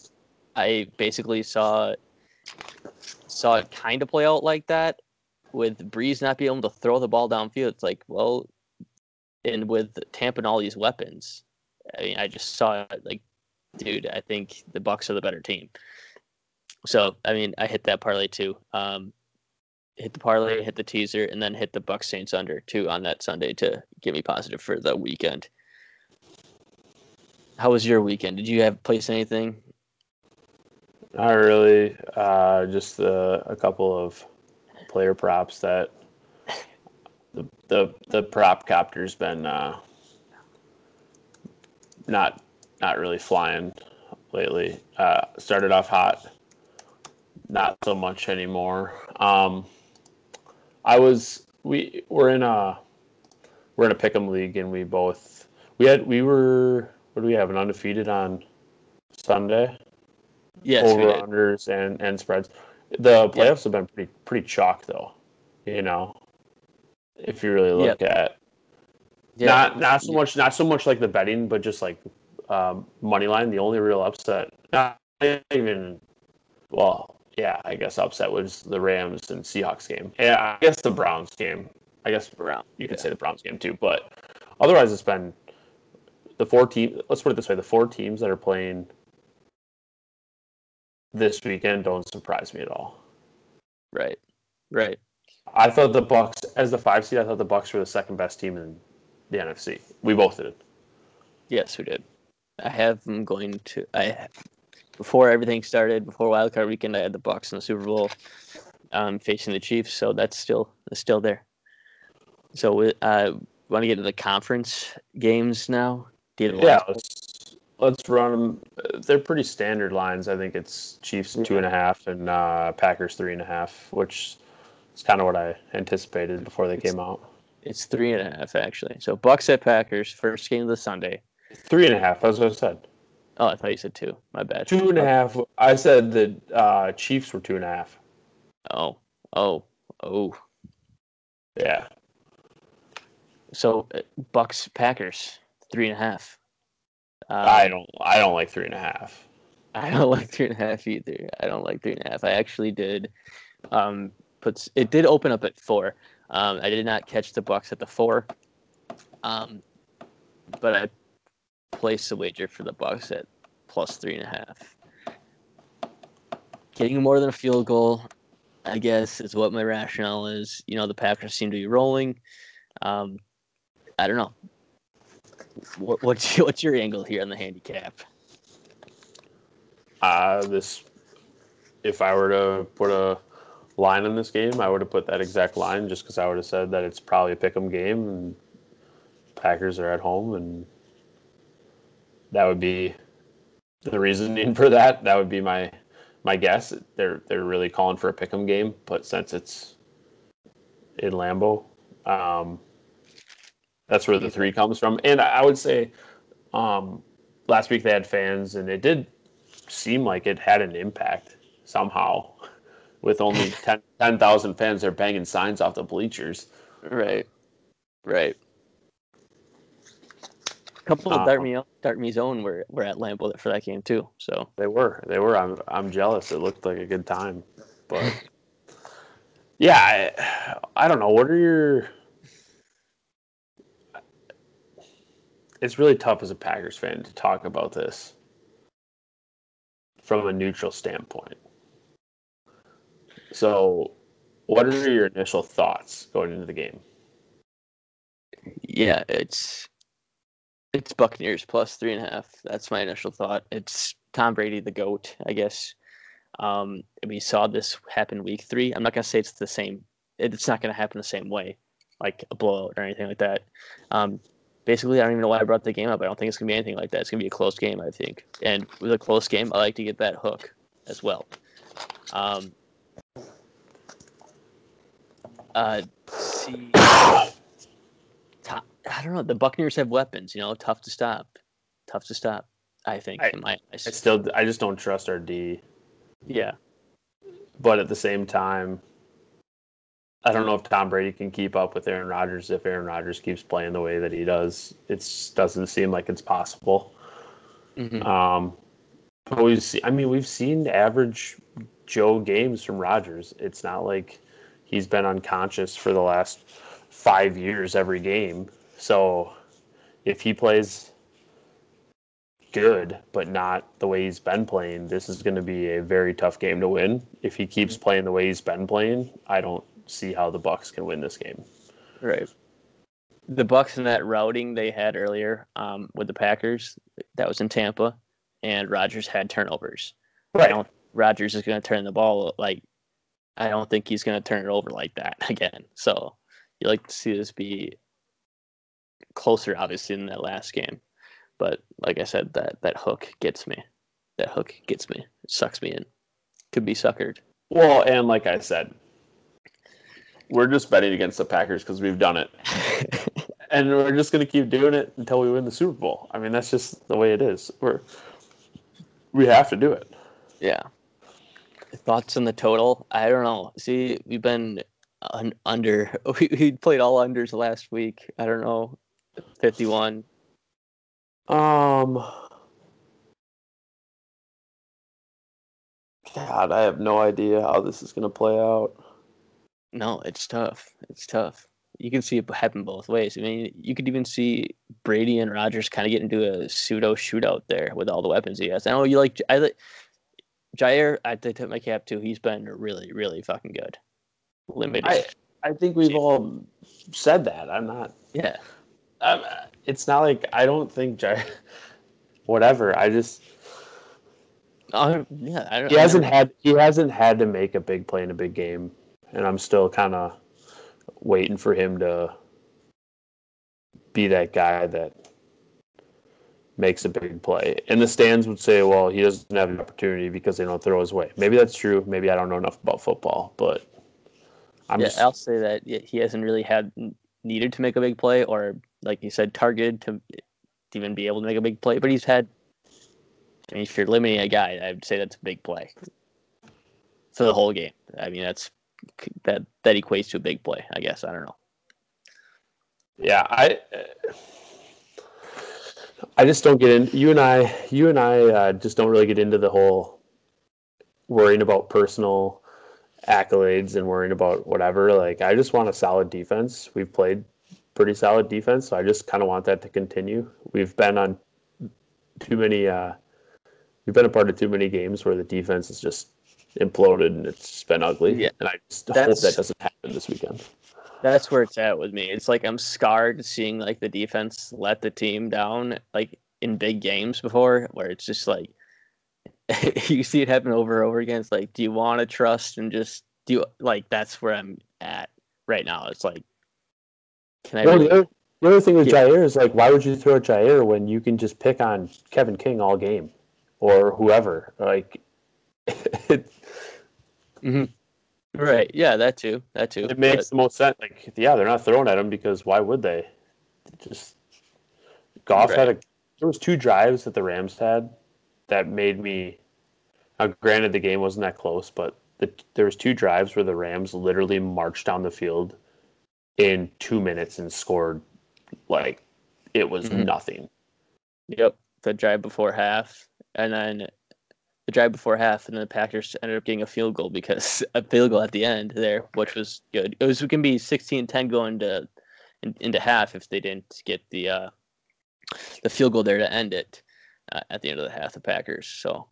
I basically saw saw it kind of play out like that with Brees not being able to throw the ball downfield. It's like, well, and with Tampa and all these weapons, I mean, I just saw it like, dude, I think the Bucs are the better team. So, I mean, I hit that parlay too. Um, hit the parlay, hit the teaser, and then hit the Bucs Saints under too on that Sunday to get me positive for the weekend. How was your weekend? Did you have place anything? Not really. Uh, just uh, a couple of player props that the the, the prop copter's been uh, not not really flying lately. Uh, started off hot, not so much anymore. Um, I was we we're in a we're in a pick'em league and we both we had we were what do we have an undefeated on Sunday? Yes, over unders and and spreads. The playoffs have been pretty pretty chalk though. You know, if you really look yep. at yep. not not so much not so much like the betting, but just like um, money line. The only real upset, not even well, yeah, I guess upset was the Rams and Seahawks game. Yeah, I guess the Browns game. I guess Brown. You could yeah. say the Browns game too, but otherwise it's been the four teams. Let's put it this way: the four teams that are playing this weekend don't surprise me at all. Right. Right. I thought the Bucs, as the five seed, I thought the Bucs were the second best team in the NFC. We both did. Yes, we did. I have them going to. I before everything started, before wildcard weekend, I had the Bucs in the Super Bowl, um, facing the Chiefs. So that's still that's still there. So we uh, want to get to the conference games now. Yeah, Let's run them. They're pretty standard lines. I think it's Chiefs two and a half and uh, Packers three and a half, which is kind of what I anticipated before they came out. It's three and a half actually. So Bucs at Packers, first game of the Sunday. Three and a half. That's what I said. Oh, I thought you said two. My bad. Two and a half. I said the uh, Chiefs were two and a half. Oh, oh, oh. Yeah. So uh, Bucs Packers three and a half. Um, I don't. I don't like three and a half. *laughs* I don't like three and a half either. I don't like three and a half. I actually did. Um, puts it did open up at four. Um, I did not catch the Bucs at the four. Um, but I placed a wager for the Bucs at plus three and a half. Getting more than a field goal, I guess, is what my rationale is. You know, the Packers seem to be rolling. Um, I don't know. What, what's *laughs* what's your angle here on the handicap? Uh, this, if I were to put a line in this game, I would have put that exact line just because I would have said that it's probably a pick'em game and Packers are at home, and that would be the reasoning for that. That would be my my guess. They're they're really calling for a pick'em game, but since it's in Lambeau, um, that's where the three comes from. And I would say um, last week they had fans, and it did seem like it had an impact somehow. *laughs* With only 10,000 *laughs* 10, fans, they're banging signs off the bleachers. Right, right. A couple of Dart, Me, Dart Me's own were, were at Lambeau for that game too. So they were, they were. I'm, I'm jealous. It looked like a good time, but *laughs* yeah, I, I don't know. What are your it's really tough as a Packers fan to talk about this from a neutral standpoint. So, what are your initial thoughts going into the game? Yeah, it's it's Buccaneers plus three and a half. That's my initial thought. It's Tom Brady, the goat, I guess. Um, we saw this happen week three. I'm not gonna say it's the same it's not going to happen the same way, like a blowout or anything like that. Um, basically, I don't even know why I brought the game up. I don't think it's going to be anything like that. It's going to be a close game, I think. And with a close game, I like to get that hook as well. Um, uh, see, top, I don't know. The Buccaneers have weapons. You know, tough to stop. Tough to stop. I think. I, in my I still, I just don't trust our D. Yeah. But at the same time, I don't know if Tom Brady can keep up with Aaron Rodgers if Aaron Rodgers keeps playing the way that he does. It doesn't seem like it's possible. Mm-hmm. Um, but we've seen, I mean, we've seen average Joe games from Rodgers. It's not like he's been unconscious for the last five years every game. So if he plays good, but not the way he's been playing, this is going to be a very tough game to win. If he keeps playing the way he's been playing, I don't see how the Bucs can win this game. Right. The Bucs in that routing they had earlier um, with the Packers, that was in Tampa, and Rodgers had turnovers. Right. I don't, Rodgers is going to turn the ball like I don't think he's going to turn it over like that *laughs* again. So you like to see this be closer, obviously, in that last game. But like I said, that that hook gets me. That hook gets me. It sucks me in. Could be suckered. Well, and like I said, we're just betting against the Packers because we've done it, *laughs* and we're just going to keep doing it until we win the Super Bowl. I mean, that's just the way it is. We're we have to do it. Yeah. Thoughts on the total? I don't know. See, we've been un- under. *laughs* We, we played all unders last week. I don't know. Fifty-one. Um, God, I have no idea how this is going to play out. No, it's tough. It's tough. You can see it happen both ways. I mean, you could even see Brady and Rodgers kind of get into a pseudo shootout there with all the weapons he has. I know you like I like Jaire. I tip my cap too. He's been really, really fucking good. Limited. I, I think we've all said that. I'm not. Yeah. I'm, it's not like I don't think Jaire. *laughs* Whatever. I just. Uh, yeah, I he hasn't had he hasn't had to make a big play in a big game, and I'm still kind of waiting for him to be that guy that makes a big play. And the stands would say, well, he doesn't have an opportunity because they don't throw his way. Maybe that's true. Maybe I don't know enough about football, but I'm yeah, just... I'll say that he hasn't really had needed to make a big play or like you said, targeted to, to even be able to make a big play. But he's had. I mean, if you're limiting a guy, I'd say that's a big play for the whole game. I mean, that's that that equates to a big play. I guess I don't know. Yeah, I. I just don't get in. You and I, you and I, uh, just don't really get into the whole worrying about personal accolades and worrying about whatever. Like, I just want a solid defense. We've played pretty solid defense. So I just kind of want that to continue. We've been on too many. Uh, we've been a part of too many games where the defense is just imploded and it's been ugly. Yeah, and I just hope that doesn't happen this weekend. That's where it's at with me. It's like I'm scarred seeing like the defense let the team down like in big games before, where it's just like *laughs* you see it happen over and over again. It's like, do you want to trust and just do you, like that's where I'm at right now. It's like can I? Well, really... the, other, the, other, thing with yeah. Jaire is like, why would you throw Jaire when you can just pick on Kevin King all game, or whoever? Like, *laughs* mm-hmm. right? Yeah, that too. That too. It makes but... the most sense. Like, yeah, they're not throwing at him because why would they? Just Goff right. had a. There was two drives that the Rams had that made me. Now, granted, the game wasn't that close, but the, there was two drives where the Rams literally marched down the field in two minutes and scored like it was mm-hmm. nothing. Yep, the drive before half, and then the drive before half, and then the Packers ended up getting a field goal because *laughs* a field goal at the end there, which was good. It was going to be 16-10 going to in, into half if they didn't get the uh, the field goal there to end it uh, at the end of the half. The Packers so.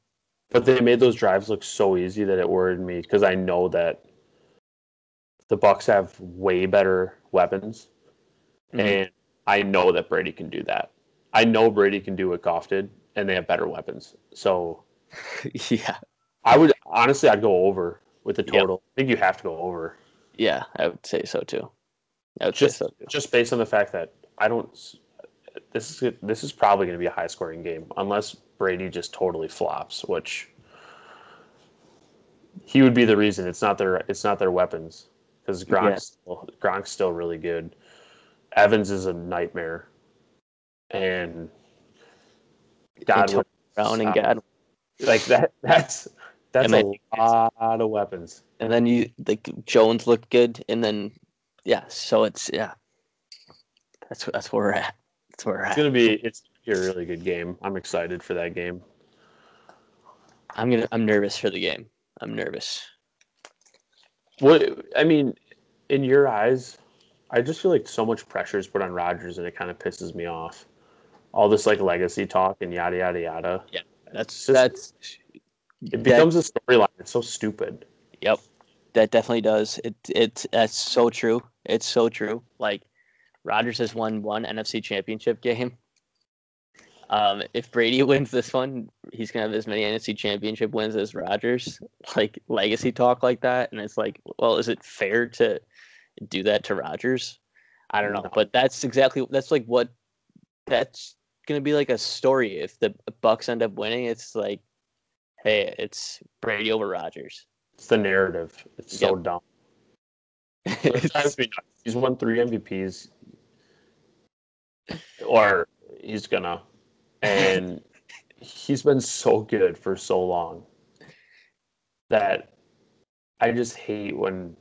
But they made those drives look so easy that it worried me because I know that the Bucs have way better weapons, mm-hmm. and I know that Brady can do that. I know Brady can do what Goff did, and they have better weapons. So, *laughs* yeah, I would honestly, I'd go over with the total. Yep. I think you have to go over. Yeah, I would say so too. Just so too. just based on the fact that I don't. This is this is probably going to be a high scoring game unless Brady just totally flops, which he would be the reason. It's not their it's not their weapons because Gronk's still, Gronk's still really good. Evans is a nightmare, and Godwin Brown and Godwin. Like that. *laughs* That's that's And a lot of weapons. and then you like Jones looked good, and then yeah, so it's yeah, that's that's where we're at. That's where we're It's at. gonna be it's gonna be a really good game. I'm excited for that game. I'm gonna I'm nervous for the game. I'm nervous. What I mean, in your eyes, I just feel like so much pressure is put on Rodgers, and it kind of pisses me off. All this like legacy talk and yada yada yada. That's just- that's It that- becomes a storyline. It's so stupid. Yep, that definitely does. It it that's so true. It's so true. Like Rodgers has won one NFC Championship game. Um, if Brady *laughs* wins this one, he's gonna have as many NFC Championship wins as Rodgers. Like legacy talk like that, and it's like, well, is it fair to do that to Rodgers? I don't know, No. but that's exactly that's like what that's gonna be like a story. If the Bucs end up winning, it's like, hey, it's Brady over Rodgers. It's the narrative. It's so dumb. It drives me nuts. He's won three MVPs, or he's gonna, and he's been so good for so long that I just hate when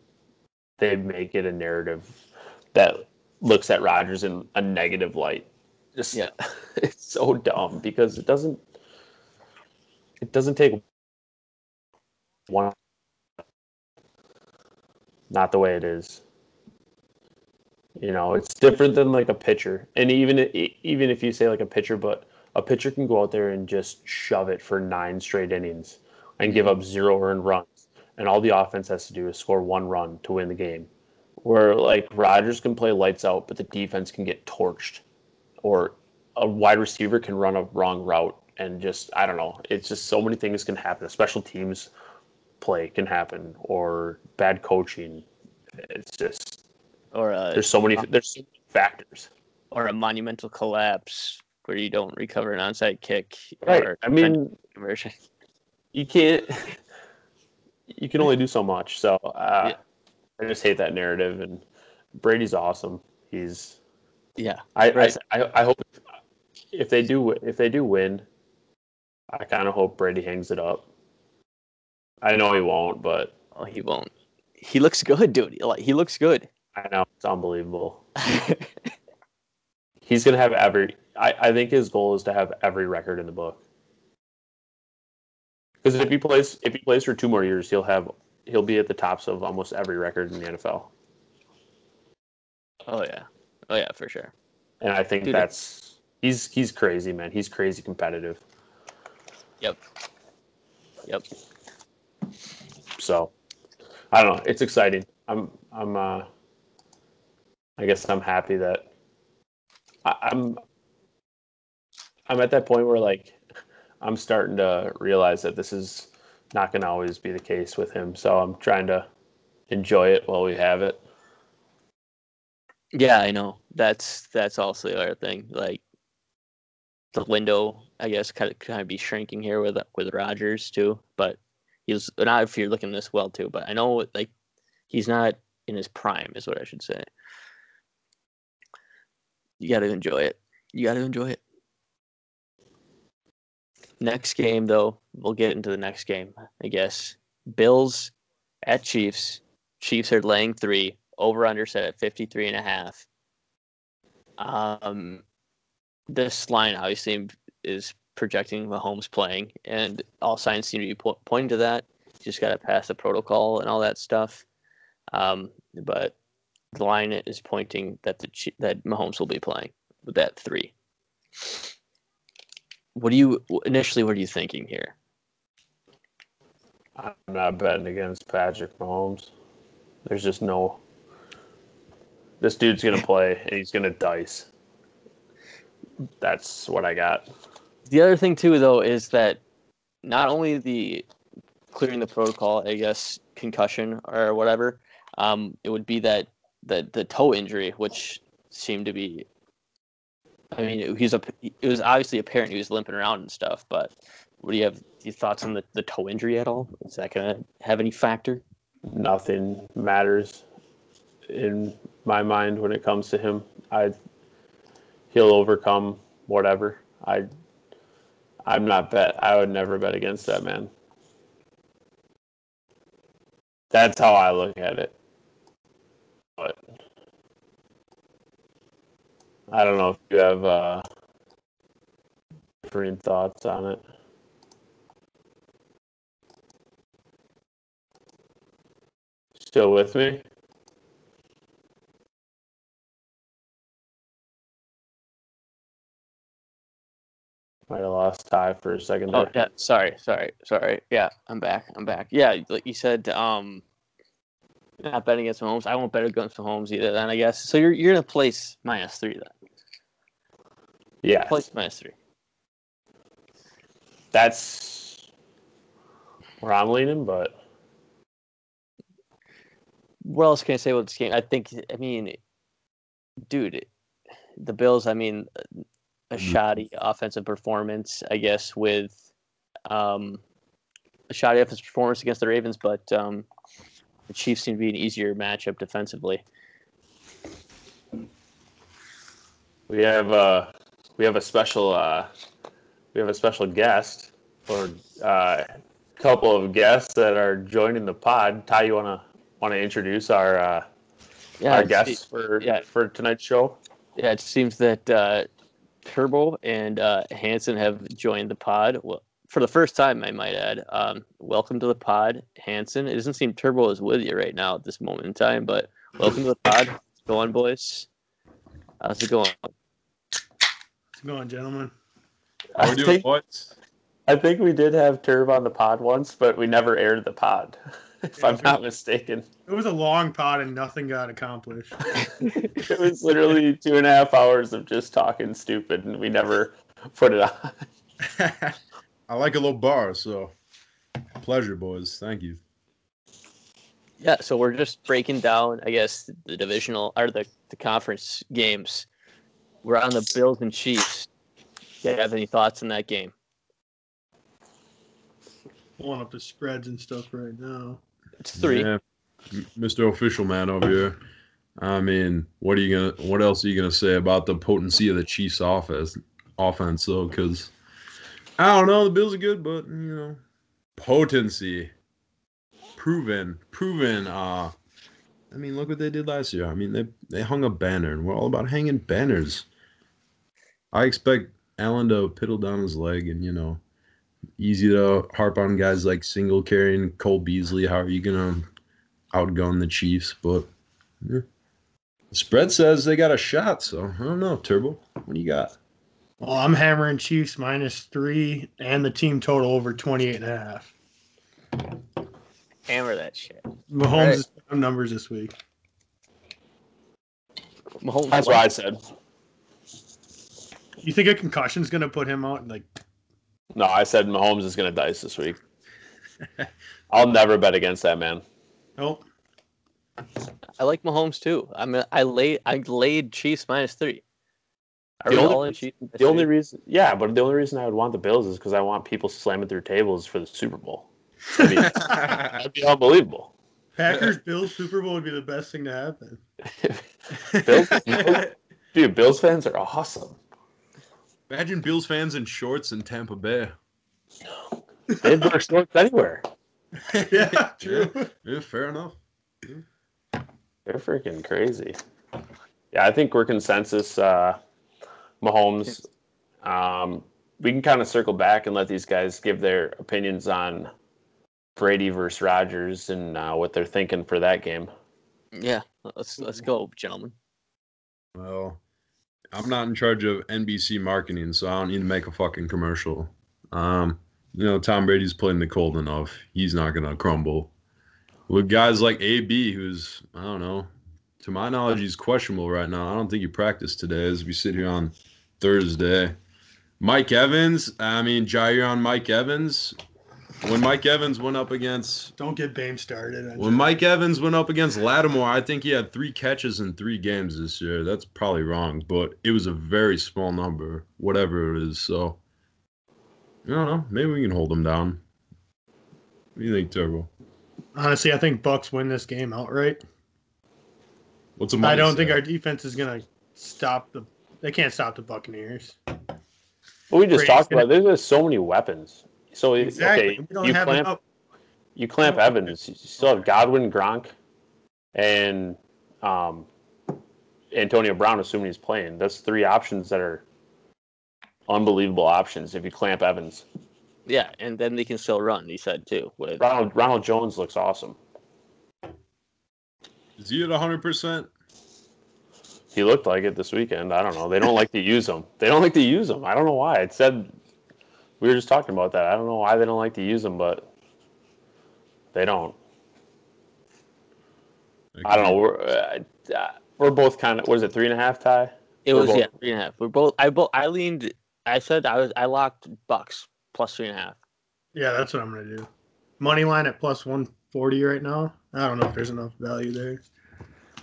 they make it a narrative that looks at Rodgers in a negative light. Just Yeah. *laughs* it's so dumb because it doesn't it doesn't take one not the way it is. You know, it's different than like a pitcher. And even even if you say like a pitcher, but a pitcher can go out there and just shove it for nine straight innings and give up zero earned runs, and all the offense has to do is score one run to win the game. Where like Rodgers can play lights out, but the defense can get torched, or a wide receiver can run a wrong route and just I don't know. It's just so many things can happen. A special teams play can happen, or bad coaching. It's just or a there's so many there's so many factors. or a monumental collapse where you don't recover an onside kick Right. or I mean, conversion. you can't. You can only do so much. So uh, Yeah. I just hate that narrative. And Brady's awesome. He's. Yeah, I Right. I, I, I hope if they do if they do win, I kind of hope Brady hangs it up. I know he won't, but oh, he won't. He looks good, dude. Like he looks good. I know it's unbelievable. *laughs* He's gonna have every. I, I think his goal is to have every record in the book. Because if he plays, if he plays for two more years, he'll have he'll be at the tops of almost every record in the NFL. oh yeah, oh yeah, for sure. And I think Dude, that's he's he's crazy, man. He's crazy competitive. Yep. Yep. So I don't know. It's exciting. I'm I'm uh I guess I'm happy that I, I'm I'm at that point where like I'm starting to realize that this is not gonna always be the case with him. So I'm trying to enjoy it while we have it. Yeah, I know. That's that's also the other thing. Like the window, I guess, kind of kind of be shrinking here with with Rodgers too. But he's not if you're looking this well too. But I know like he's not in his prime, is what I should say. You got to enjoy it. You got to enjoy it. Next game, though, we'll get into the next game, I guess. Bills at Chiefs. Chiefs are laying three. Over under set at 53 and a half. Um, this line obviously is projecting Mahomes playing, and all signs seem to be po- pointing to that. Just got to pass the protocol and all that stuff. Um, but the line is pointing that the that Mahomes will be playing with that three. What do you initially? What are you thinking here? I'm not betting against Patrick Mahomes. There's just no this dude's gonna play and he's gonna dice. That's what I got. The other thing too, though, is that not only the clearing the protocol, I guess concussion or whatever, um, it would be that the the toe injury, which seemed to be. I mean, he's a. It was obviously apparent he was limping around and stuff. But what do you have? Your thoughts on the, the toe injury at all? Is that gonna have any factor? Nothing matters in my mind when it comes to him. I he'll overcome whatever. I I'm not bet. I would never bet against that man. That's how I look at it. But I don't know if you have uh, different thoughts on it. Still with me? Might have lost Ty for a second Oh yeah, sorry, sorry, sorry. Yeah, I'm back. I'm back. Yeah, like you said, um, not betting against Mahomes. I won't bet against Mahomes either. Then I guess so. You're you're gonna place minus three then. Yeah, Place minus three. that's where I'm leaning, but What else can I say about this game? I think. I mean, dude, the Bills. I mean, a shoddy offensive performance. I guess with um, a shoddy offensive performance against the Ravens, but um, the Chiefs seem to be an easier matchup defensively. we have uh we have a special uh we have a special guest or uh couple of guests that are joining the pod. Ty, you wanna wanna introduce our uh Yeah, our guests for yeah. for tonight's show? Yeah, it seems that uh, Turbo and uh, Hanson have joined the pod. Well, for the first time, I might add. Um, welcome to the pod, Hanson. It doesn't seem Turbo is with you right now at this moment in time, but welcome to the pod. How's it going, boys? How's it going? What's going, gentlemen? I How we doing, think, boys? I think we did have Turb on the pod once, but we never aired the pod, *laughs* *laughs* if Yeah, I'm we- not mistaken. It was a long pod and nothing got accomplished. *laughs* *laughs* it was literally two and a half hours of just talking stupid, and we never put it on. I like a little bar, so pleasure, boys. Thank you. Yeah, so we're just breaking down, I guess, the divisional or the, the conference games. We're on the Bills and Chiefs. Do you have any thoughts on that game? Pulling up the spreads and stuff right now. It's three. Yeah, Mr. Official Man over here. I mean, what are you gonna? What else are you gonna say about the potency of the Chiefs' offense? Offense, though, because I don't know. The Bills are good, but you know, potency, proven, proven. Uh, I mean, look what they did last year. I mean, they they hung a banner, and we're all about hanging banners. I expect Allen to piddle down his leg, and you know, easy to harp on guys like single carrying Cole Beasley. How are you gonna outgun the Chiefs? But yeah. the spread says they got a shot, so I don't know. Turbo, what do you got? Well, I'm hammering Chiefs minus three and the team total over 28 and a half. Hammer that shit. Mahomes' Right. is numbers this week. Mahomes That's what I said. You think a concussion is going to put him out? Like, No, I said Mahomes is going to dice this week. *laughs* I'll never bet against that man. nope. I like Mahomes too. I mean, I laid I laid Chiefs minus three. Are The only all in reason- Chiefs? minus The only reason, yeah, but the only reason I would want the Bills is because I want people slamming through tables for the Super Bowl. I mean, *laughs* that'd be unbelievable. Packers Bills Super Bowl would be the best thing to happen. *laughs* Bills, Bills- dude, Bills fans are awesome. Imagine Bills fans in shorts in Tampa Bay. They wear shorts anywhere. *laughs* yeah, true. Yeah, fair enough. They're freaking crazy. Yeah, I think we're consensus. Uh, Mahomes. Um, we can kind of circle back and let these guys give their opinions on Brady versus Rodgers and uh, what they're thinking for that game. Yeah, let's let's go, gentlemen. Well, I'm not in charge of NBC marketing, so I don't need to make a fucking commercial. Um, you know, Tom Brady's playing the cold enough. He's not gonna crumble. With guys like AB, who's I don't know, to my knowledge, he's questionable right now. I don't think he practiced today as we sit here on Thursday. Mike Evans, I mean Jaire on Mike Evans. When Mike Evans went up against Don't get Bame started. when Mike Evans went up against Lattimore, I think he had three catches in three games this year. That's probably wrong, but it was a very small number, whatever it is. So I don't know. Maybe we can hold him down. What do you think, Turbo? Honestly, I think Bucs win this game outright. What's a I don't think our defense is gonna stop the. They can't stop the Buccaneers. But we just Brady's talked gonna- about there's just so many weapons. So Exactly. okay, you clamp enough. you clamp Evans. You still have Godwin, Gronk, and um, Antonio Brown, assuming he's playing. That's three options that are unbelievable options if you clamp Evans. Yeah, and then they can still run. He said too. With Ronald Ronald Jones looks awesome. Is he at 100%? He looked like it this weekend. I don't know. They don't like to use him. They don't like to use him. I don't know why. It said we were just talking about that. I don't know why they don't like to use them, but they don't. I don't know. We're uh, uh, we're both kind of. What is it? Three and a half tie. it We're was both- yeah three and a half. We're both. I both. I leaned. I said I was. I locked Bucs plus three and a half. Yeah, that's what I'm gonna do. Money line at plus one forty right now. I don't know if there's enough value there.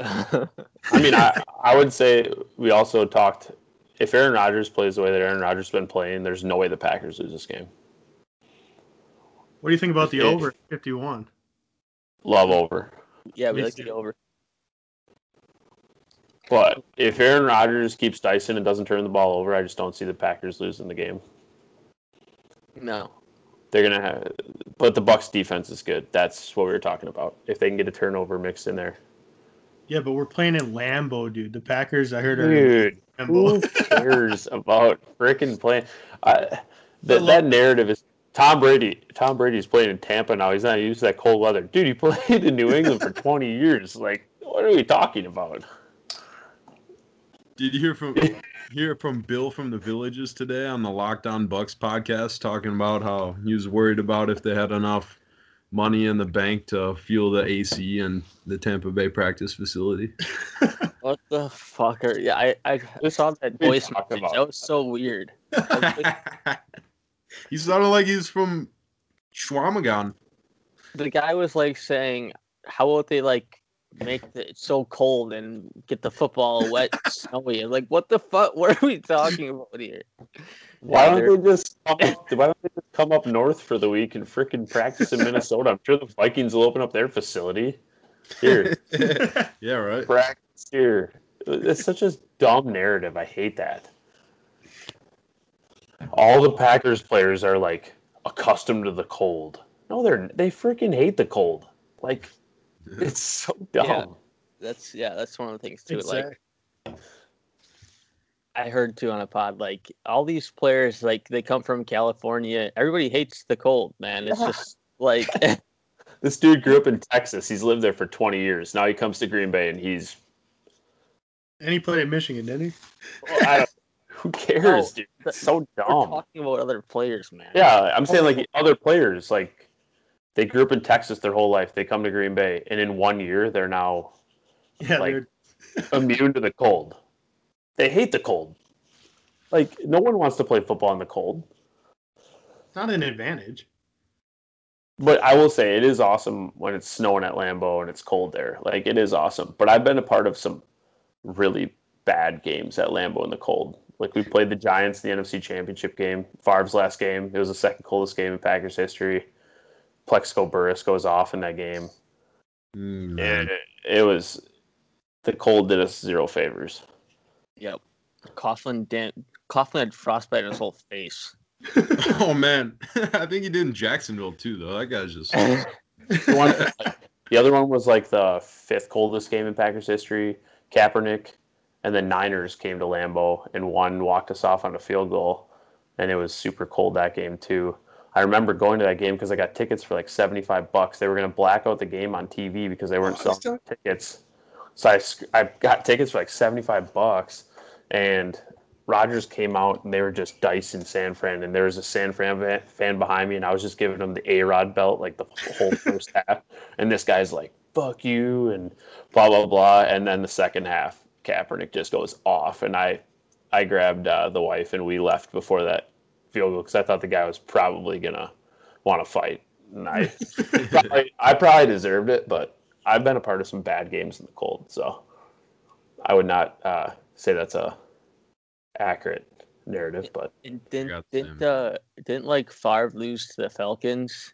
*laughs* I mean, I I would say we also talked. If Aaron Rodgers plays the way that Aaron Rodgers has been playing, there's no way the Packers lose this game. What do you think about the If- over fifty one? Love over. yeah, we like too. to go over. But if Aaron Rodgers keeps dicing and doesn't turn the ball over, I just don't see the Packers losing the game. No. They're gonna have, but the Bucs defense is good. That's what we were talking about. If they can get a turnover mixed in there, Yeah, but we're playing in Lambeau, dude. The Packers, I heard, are dude, in who cares about freaking playing? I, I that that narrative is Tom Brady. Tom Brady's playing in Tampa now. He's not used to that cold weather, dude. He played in New England for 20 *laughs* years. Like, what are we talking about? Did you hear from *laughs* hear from Bill from the Villages today on the Lockdown Bucs podcast talking about how he was worried about if they had enough money in the bank to fuel the AC and the Tampa Bay practice facility? *laughs* What the fuck are? Yeah, I I This- saw that voice talked message. about That was so weird. *laughs* he sounded like he was from Schwamagon. The guy was like saying, "How about they like make it so cold and get the football wet, snowy?" Like, what the fuck? What are we talking about here? Why don't they just come up, *laughs* why don't they just come up north for the week and freaking practice in Minnesota? I'm sure the Vikings will open up their facility. Here, *laughs* yeah, right. practice here. It's such a dumb narrative. I hate that. All the Packers players are like accustomed to the cold. No, they're they freaking hate the cold. Like *laughs* it's so dumb. Yeah. That's yeah. That's one of the things too. Like Exactly. I heard too on a pod, like all these players, like they come from California. Everybody hates the cold, man. It's *laughs* just like *laughs* This dude grew up in Texas. He's lived there for 20 years. Now he comes to Green Bay and he's and he played at Michigan, didn't he? well, I don't, *laughs* who cares, No, dude? th- It's so we're dumb. talking about other players, man. Yeah, I'm saying like oh. other players, like they grew up in Texas their whole life. They come to Green Bay, and in one year they're now Yeah, Like- they're- immune to the cold. They hate the cold. Like no one wants to play football in the cold. it's not an advantage. But I will say it is awesome when it's snowing at Lambeau and it's cold there. Like it is awesome. But I've been a part of some really bad games at Lambeau in the cold. Like we played the Giants in the NFC Championship game, Favre's last game. It was the second coldest game in Packers history. Plaxico Burress goes off in that game. Mm. And it, it was the cold did us zero favors. Yep. Coughlin Dan Coughlin had frostbite in his whole face. *laughs* oh man, *laughs* I think he did in Jacksonville too, though. That guy's just. The, *laughs* one, the other one was like the fifth coldest game in Packers history. Kaepernick and the Niners came to Lambeau and one walked us off on a field goal, and it was super cold that game too. I remember going to that game because I got tickets for like seventy five bucks. They were gonna black out the game on TV because they weren't Oh, selling tickets. So I, I got tickets for like seventy five bucks, and Rodgers came out and they were just dicing San Fran, and there was a San Fran fan behind me, and I was just giving him the A Rod belt like the whole *laughs* first half, and this guy's like "fuck you" and blah blah blah, and then the second half, Kaepernick just goes off, and I, I grabbed uh, the wife and we left before that field goal because I thought the guy was probably gonna want to fight, Nice. *laughs* probably, I probably deserved it, but I've been a part of some bad games in the cold, so I would not uh, say that's a accurate narrative. But And didn't didn't uh didn't like Favre lose to the Falcons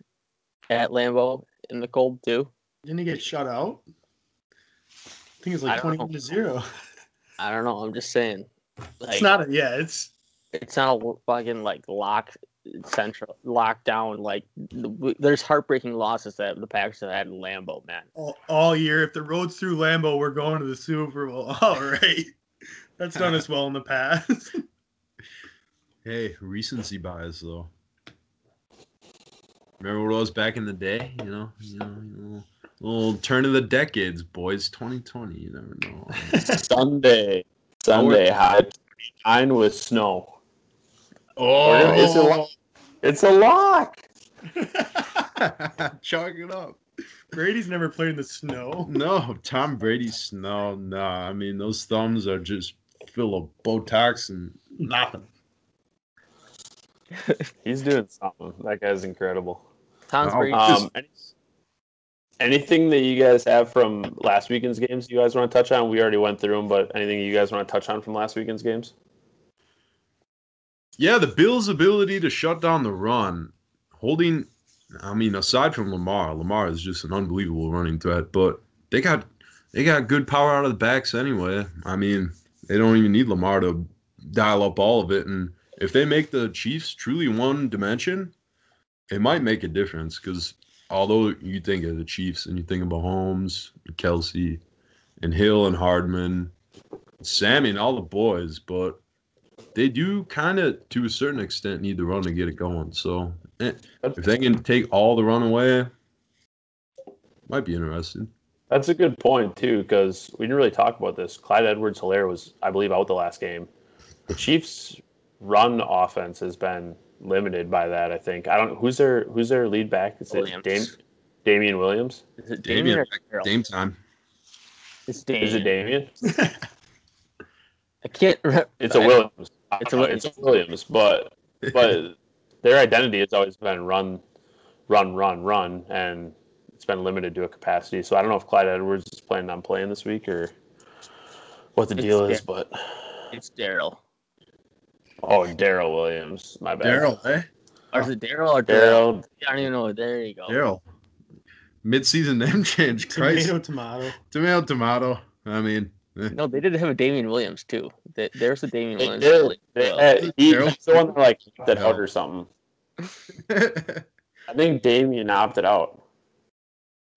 at Lambeau in the cold too? Didn't he get shut out? I think it's like don't 21 know. to 0. *laughs* I don't know. I'm just saying. Like, It's not a, yeah, it's it's not a fucking like lock central lockdown. Like w- there's heartbreaking losses that the Packers have had in Lambeau, man. all, all year. If the road's through Lambeau, we're going to the Super Bowl. *laughs* All right. That's done us well in the past. *laughs* Hey, recency bias though. Remember what it was back in the day? You know, you know, you know little turn of the decades, boys. 2020. You never know. *laughs* Sunday, Sunday, high nine with snow. oh, It's a lock. It's a lock. Chalk it up. Brady's never played in the snow. No, Tom Brady's snow. no, nah. I mean, those thumbs are just full of Botox and nothing. *laughs* He's doing something. That guy's incredible. Tom's Wow. Brady. Um, any- anything that you guys have from last weekend's games you guys want to touch on? We already went through them, but anything you guys want to touch on from last weekend's games? Yeah, the Bills' ability to shut down the run, holding. I mean, aside from Lamar, Lamar is just an unbelievable running threat. But they got they got good power out of the backs anyway. I mean, they don't even need Lamar to dial up all of it. And if they make the Chiefs truly one dimension, it might make a difference. Because although you think of the Chiefs and you think of Mahomes, Kelce, and Hill and Hardman, Sammy and all the boys, but they do kind of, to a certain extent, need the run to get it going. So eh, if they can take all the run away, might be interesting. That's a good point too, because we didn't really talk about this. Clyde Edwards Helaire was, I believe, out the last game. The Chiefs' run offense has been limited by that. I think. I don't. Who's their Who's their lead back? Is it Williams. Dam- Damian Williams? Is it Damian, Damien or Darryl? Time. It's Damien. Is it Damian? *laughs* I can't. Re- It's a I- Williams. It's a Williams. It's a Williams, but but *laughs* their identity has always been run, run, run, run, and it's been limited to a capacity. So I don't know if Clyde Edwards is planning on playing this week or what the It's- deal is, but It's Daryl. oh, Daryl Williams, my bad. Daryl, eh? Or is it Daryl or Daryl? Daryl, I don't even know. There you go. Daryl. Mid-season *laughs* name change. Christ. Tomato, tomato. Tomato, tomato. I mean, eh. No, they did have a Damian Williams too. There's a Damian They Williams. did. really They- well. he- he's the one that like that No. out or something. *laughs* I think Damien opted out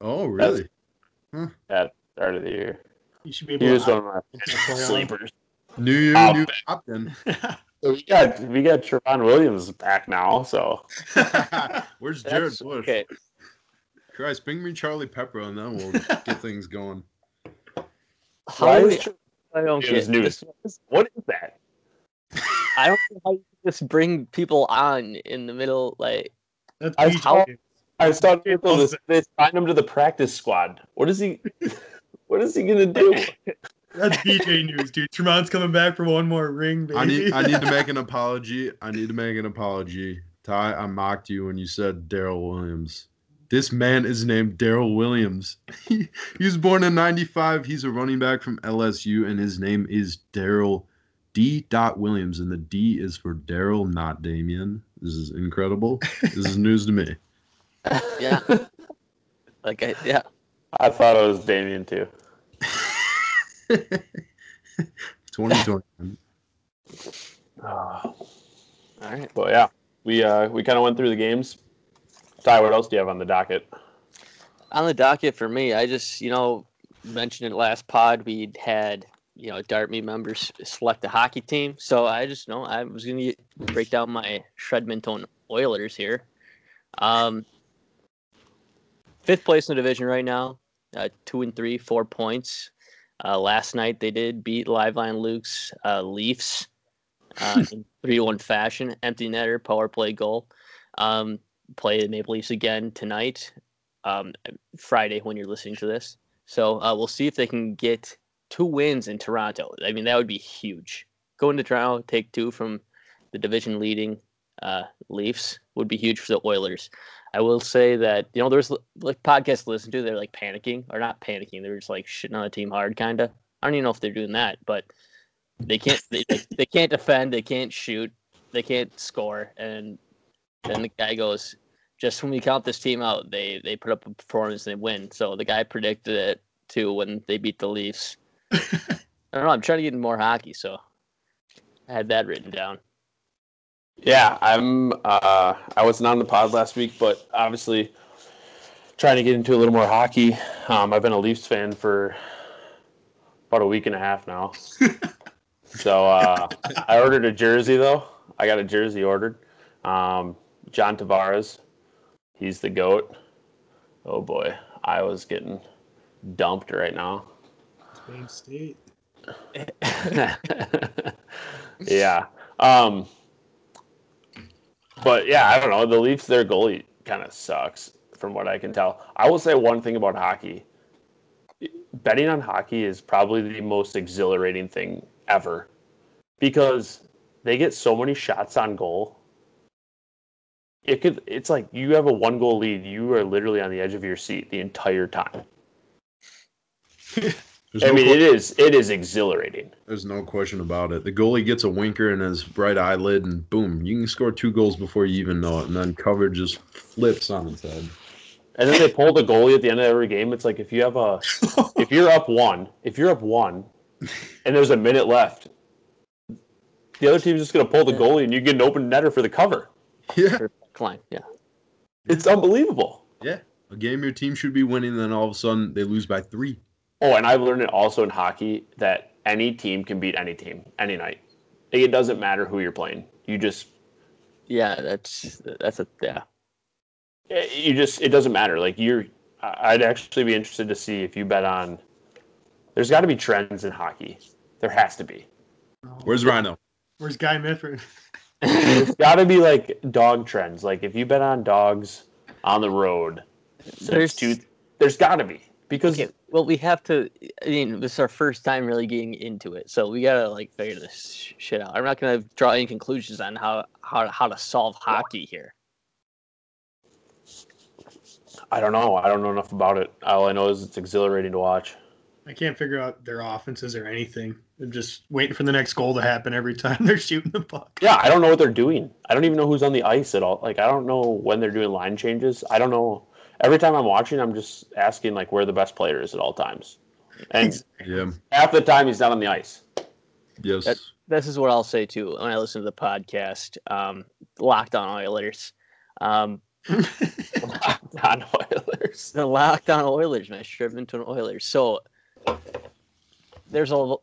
oh, really? at the start of the year. You should be able He was one of my *laughs* sleepers. New year, Oh, new bet. option. *laughs* *laughs* So we got we got Tramon Williams back now, so Where's Jared That's- Bush? Okay. Christ, bring me Charlie Pepper and then we'll get things going. How why is Tre- I don't It was get news. what is that? I don't know how you just bring people on in the middle. Like, That's I BJ. saw- I saw people loves this, they signed him to the practice squad. What is he? *laughs* What is he gonna do? *laughs* That's BJ news, dude. Tramon's coming back for one more ring, baby. I need I need to *laughs* make an apology. I need to make an apology. Ty, I mocked you when you said Daryl Williams. This man is named Daryl Williams. He, he was born in 95. He's a running back from LSU, and his name is Daryl D. Dot Williams. And the D is for Daryl, not Damien. This is incredible. This is news to me. Yeah, like I, yeah. I thought it was Damien too. *laughs* 2020. Ah, *sighs* All right. but yeah, we uh we kind of went through the games. Ty, what else do you have on the docket? On the docket for me, I just you know mentioned it last pod. We had you know Dartmouth members select a hockey team, so I just you know I was gonna break down my Shredmonton Oilers here. Um, fifth place in the division right now, uh, two and three, four points. Uh, last night they did beat Liveline Luke's uh, Leafs uh, in *laughs* three one fashion. Empty netter, power play goal. Um, play the Maple Leafs again tonight, um, Friday when you're listening to this. So uh, we'll see if they can get two wins in Toronto. I mean that would be huge. Go into Toronto, take two from the division leading uh, Leafs would be huge for the Oilers. I will say that you know there's like podcasts to listen to. They're like panicking or not panicking. They're just like shitting on the team hard, kind of. I don't even know if they're doing that, but they can't. They, they, can't defend. They can't shoot. They can't score. And then the guy goes, just when we count this team out, they they put up a performance and they win. So the guy predicted it too when they beat the Leafs. *laughs* I don't know. I'm trying to get more hockey, so I had that written down. Yeah, I'm. Uh, I wasn't on the pod last week, but obviously trying to get into a little more hockey. Um, I've been a Leafs fan for about a week and a half now. *laughs* so uh, I ordered a jersey though. I got a jersey ordered. Um, John Tavares, he's the goat. Oh boy, I was getting dumped right now. Spain State. *laughs* yeah. Um, but yeah, I don't know. The Leafs, their goalie kind of sucks from what I can tell. I will say one thing about hockey. Betting on hockey is probably the most exhilarating thing ever because they get so many shots on goal. It could it's like you have a one goal lead, you are literally on the edge of your seat the entire time. *laughs* There's I no mean, que- it is it is exhilarating. There's no question about it. The goalie gets a winker in his right eyelid, and boom, you can score two goals before you even know it, and then coverage just flips on its head. And then they pull the goalie at the end of every game. It's like if you have a *laughs* if you're up one, if you're up one, and there's a minute left, the other team's just gonna pull the goalie, and you get an open netter for the cover. Yeah, Klein, yeah. It's unbelievable. yeah. A game your team should be winning, then all of a sudden they lose by three. Oh, and I've learned it also in hockey that any team can beat any team any night. It doesn't matter who you're playing. You just Yeah, that's that's a yeah. you just it doesn't matter. Like you're, I- I'd actually be interested to see if you bet on. There's got to be trends in hockey. There has to be. Where's Rhino? Where's Guy Mifford? There's got to be like dog trends. Like if you bet on dogs on the road, There's there's two. There's got to be because Okay, well, we have to. I mean, this is our first time really getting into it, so we gotta like figure this sh- shit out. I'm not gonna draw any conclusions on how how how to solve hockey here. I don't know. I don't know enough about it. All I know is it's exhilarating to watch. I can't figure out their offenses or anything. I'm just waiting for the next goal to happen every time *laughs* they're shooting the puck. Yeah, I don't know what they're doing. I don't even know who's on the ice at all. Like I don't know when they're doing line changes. I don't know. Every time I'm watching, I'm just asking like where the best player is at all times. And *laughs* Yeah. half the time he's not on the ice. Yes. That- This is what I'll say too when I listen to the podcast. Um, Locked on Oilers. Um, *laughs* on Oilers. the Locked on Oilers, man. Stripped into an Oilers. So there's a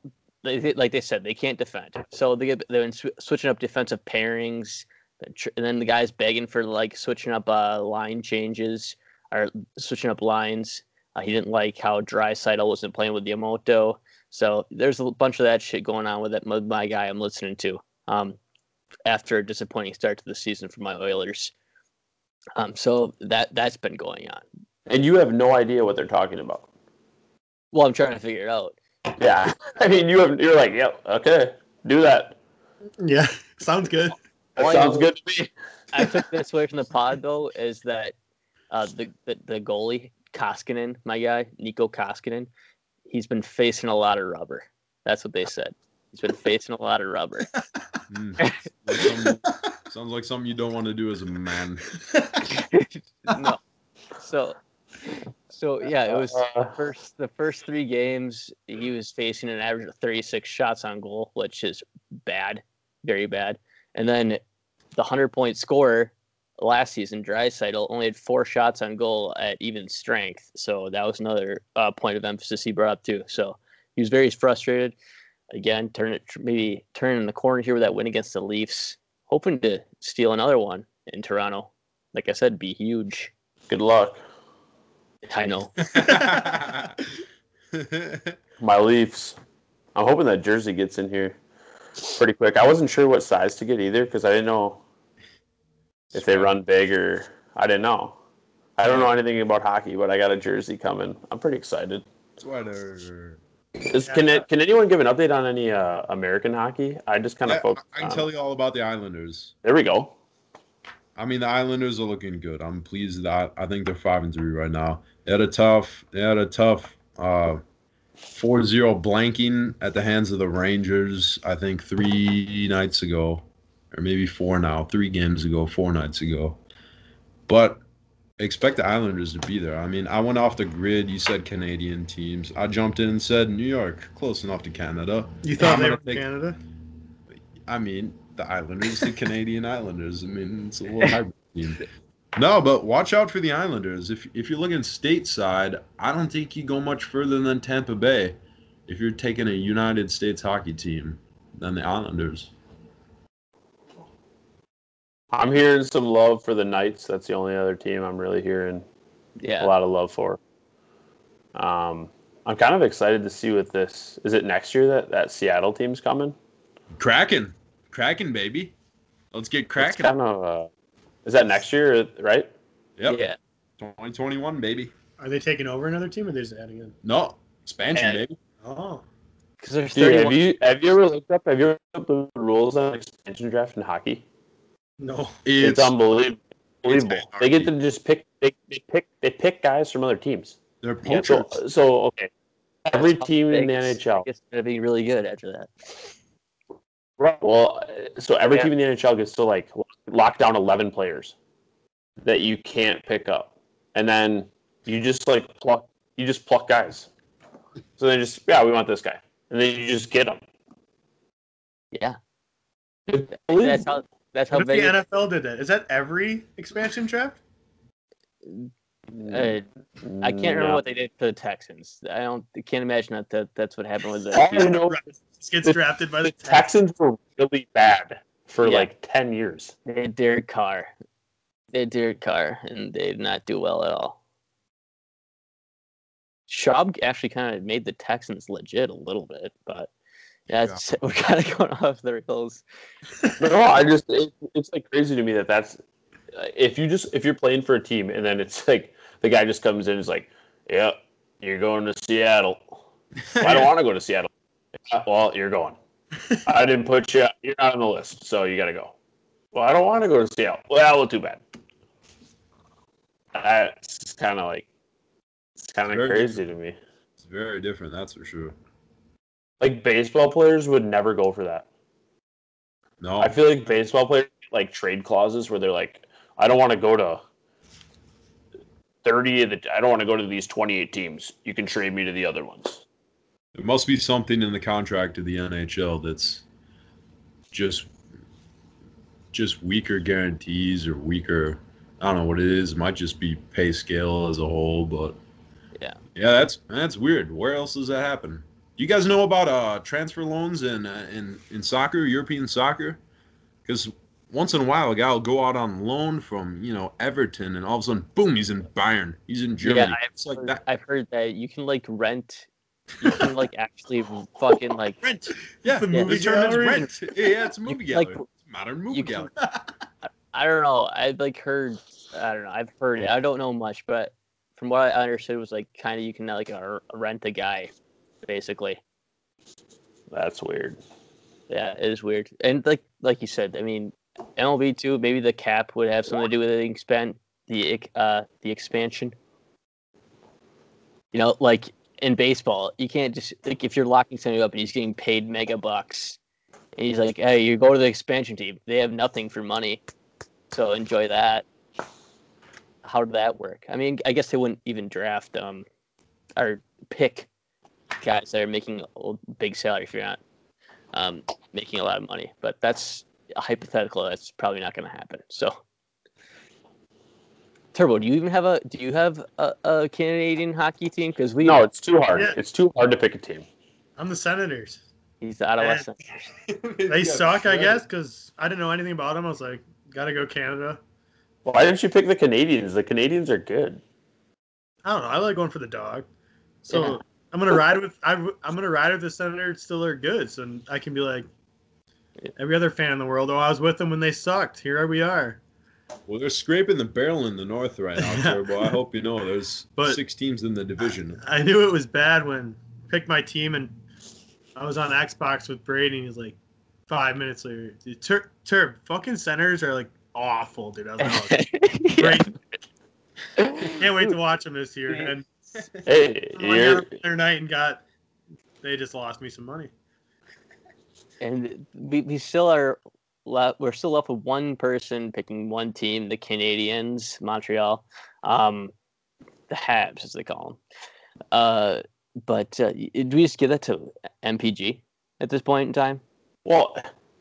they, they- like they said they can't defend. So they get they've been sw- switching up defensive pairings, and and then the guys begging for like switching up uh, line changes or switching up lines. Uh, he didn't like how Draisaitl wasn't playing with Yamamoto. So there's a bunch of that shit going on with that with my guy I'm listening to. Um, after a disappointing start to the season for my Oilers. Um, so that that's been going on. And you have no idea what they're talking about. Well, I'm trying to figure it out. Yeah. *laughs* I mean you have you're like, yep, okay, do that. yeah, *laughs* sounds good. That sounds good to me. I took this away from the pod though is that uh, the, the the goalie Koskinen, my guy Mikko Koskinen, he's been facing a lot of rubber. That's what they said. He's been facing a lot of rubber. Mm. Like some- sounds like something you don't want to do as a man. *laughs* no, so so yeah, it was the Uh, first the first three games he was facing an average of 36 shots on goal, which is bad, very bad. And then the 100 point scorer last season, Draisaitl, only had four shots on goal at even strength. So that was another uh, point of emphasis he brought up too. So he was very frustrated. Again, turn it maybe turning in the corner here with that win against the Leafs, hoping to steal another one in Toronto. Like I said, be huge. good luck. I know. *laughs* *laughs* My Leafs. I'm hoping that jersey gets in here pretty quick. I wasn't sure what size to get either because I didn't know if they run big or I didn't know. I don't know anything about hockey, but I got a jersey coming. I'm pretty excited. Sweater. Is, can it, can anyone give an update on any uh, American hockey? I just kind I, of focus. I can on- tell you all about the Islanders. There we go. I mean, the Islanders are looking good. I'm pleased that I think they're five and three right now. They had a tough, they had a tough uh, 4-0 blanking at the hands of the Rangers. I think three nights ago, or maybe four now, three games ago, four nights ago. But expect the Islanders to be there. I mean, I went off the grid. You said Canadian teams. I jumped in and said New York, close enough to Canada. You thought they were take- Canada? I mean, the Islanders, the Canadian Islanders. I mean, it's a little hybrid team. No, but watch out for the Islanders. If if you're looking stateside, I don't think you go much further than Tampa Bay. If you're taking a United States hockey team, than the Islanders. I'm hearing some love for the Knights. That's the only other team I'm really hearing Yeah. a lot of love for. Um, I'm kind of excited to see what this is. It next year that that Seattle team's coming. Kraken, Kraken, baby. Let's get It's Kraken. kind of. Uh, is that next year? Right? Yep, Yeah. 2021, baby. Are they taking over another team or they're just adding in? No expansion, And- baby. Oh. Because there's Dude, have you have you ever looked up? Have you ever looked up the rules on expansion draft in hockey? No. It's, It's unbelievable. Unbelievable. it's They get to just pick. They, they pick. They pick guys from other teams. they're Yeah, So, so okay. Every team in the NHL. It's gonna be really good after that. Right. Well, uh, so every Yeah. team in the NHL gets to like lock down eleven players that you can't pick up, and then you just like pluck. You just pluck guys. So they just yeah, we want this guy, and then you just get them. Yeah. That's how. That's how What if the NFL did that? Is that every expansion draft? Uh, I can't remember No. what they did for the Texans. I don't. I can't imagine that, that that's what happened with All I the. know Just gets drafted by the the Texans. Texans were really bad for Yeah. like ten years. They had Derek Carr. They had Derek Carr, and they did not do well at all. Schaub actually kind of made the Texans legit a little bit, but yeah, it's, *laughs* we're kind of going off the rails. But no, I just it, it's like crazy to me that that's uh, if you just if you're playing for a team and then it's *laughs* like the guy just comes in and is like, "Yeah, you're going to Seattle." Well, *laughs* I don't want to go to Seattle. "Yeah, Well, you're going. I didn't put you. You're not on the list, so you got to go. Well, I don't want to go to Seattle. Well, well, too bad. That's kind of like it's kind of Very crazy to me. It's very different, that's for sure. Like baseball players would never go for that. No, I feel like baseball players like trade clauses where they're like, I don't want to go to thirty of the. I don't want to go to these twenty-eight teams. You can trade me to the other ones. There must be something in the contract of the NHL that's just just weaker guarantees or weaker. I don't know what it is. It might just be pay scale as a whole, but Yeah. yeah, that's that's weird. Where else does that happen? Do you guys know about uh transfer loans in uh, in in soccer, European soccer? Because once in a while, a guy will go out on loan from you know Everton, and all of a sudden, boom, he's in Bayern. He's in Germany. I've it's like heard, that. I've heard that you can like rent. You can like actually fucking like Rent. Yeah, the movie The term is gallery. rent. Yeah, it's a movie You- like. It's a modern movie you can- gallery. I don't know. I've like heard. I don't know. I've heard it. I don't know much, but from what I understood, was like kind of you can like uh, rent a guy, basically. That's weird. Yeah, it is weird. And like like you said, I mean, MLB too. Maybe the cap would have something to do with the expand the uh the expansion. You know, like in baseball, you can't just like if you're locking somebody up and he's getting paid mega bucks, and he's like, "Hey, you go to the expansion team. They have nothing for money, so enjoy that." How did that work? I mean, I guess they wouldn't even draft um or pick guys that are making a big salary if you're not um, making a lot of money. But that's a hypothetical. That's probably not going to happen. So, Turbo, do you even have a do you have a, a Canadian hockey team? Because we No, it's too hard. Yeah. It's too hard to pick a team. I'm the Senators. he's the Ottawa And- Senators. They suck, I guess, because I didn't know anything about them. I was like, gotta go Canada. Why didn't you pick the Canadiens? The Canadiens are good. I don't know. I like going for the dog. So Yeah. I'm gonna ride with I, am gonna ride with the Senators still are good. So I can be like every other fan in the world. Oh, I was with them when they sucked. Here we are. Well, they're scraping the barrel in the north right now, *laughs* Turbo. I hope you know there's But- six teams in the division. I knew it was bad when I picked my team and I was on Xbox with Brady. and He's like, five minutes later, "Dude, Tur- Turb, fucking Senators are like awful, dude. I was like, oh, *laughs* great. Can't wait to watch them this year. And Hey, *laughs* I went you're, the other night and got. They just lost me some money. and we, we still are left we're still left with one person picking one team the canadiens montreal um the habs as they call them uh but uh, do we just give that to mpg at this point in time well,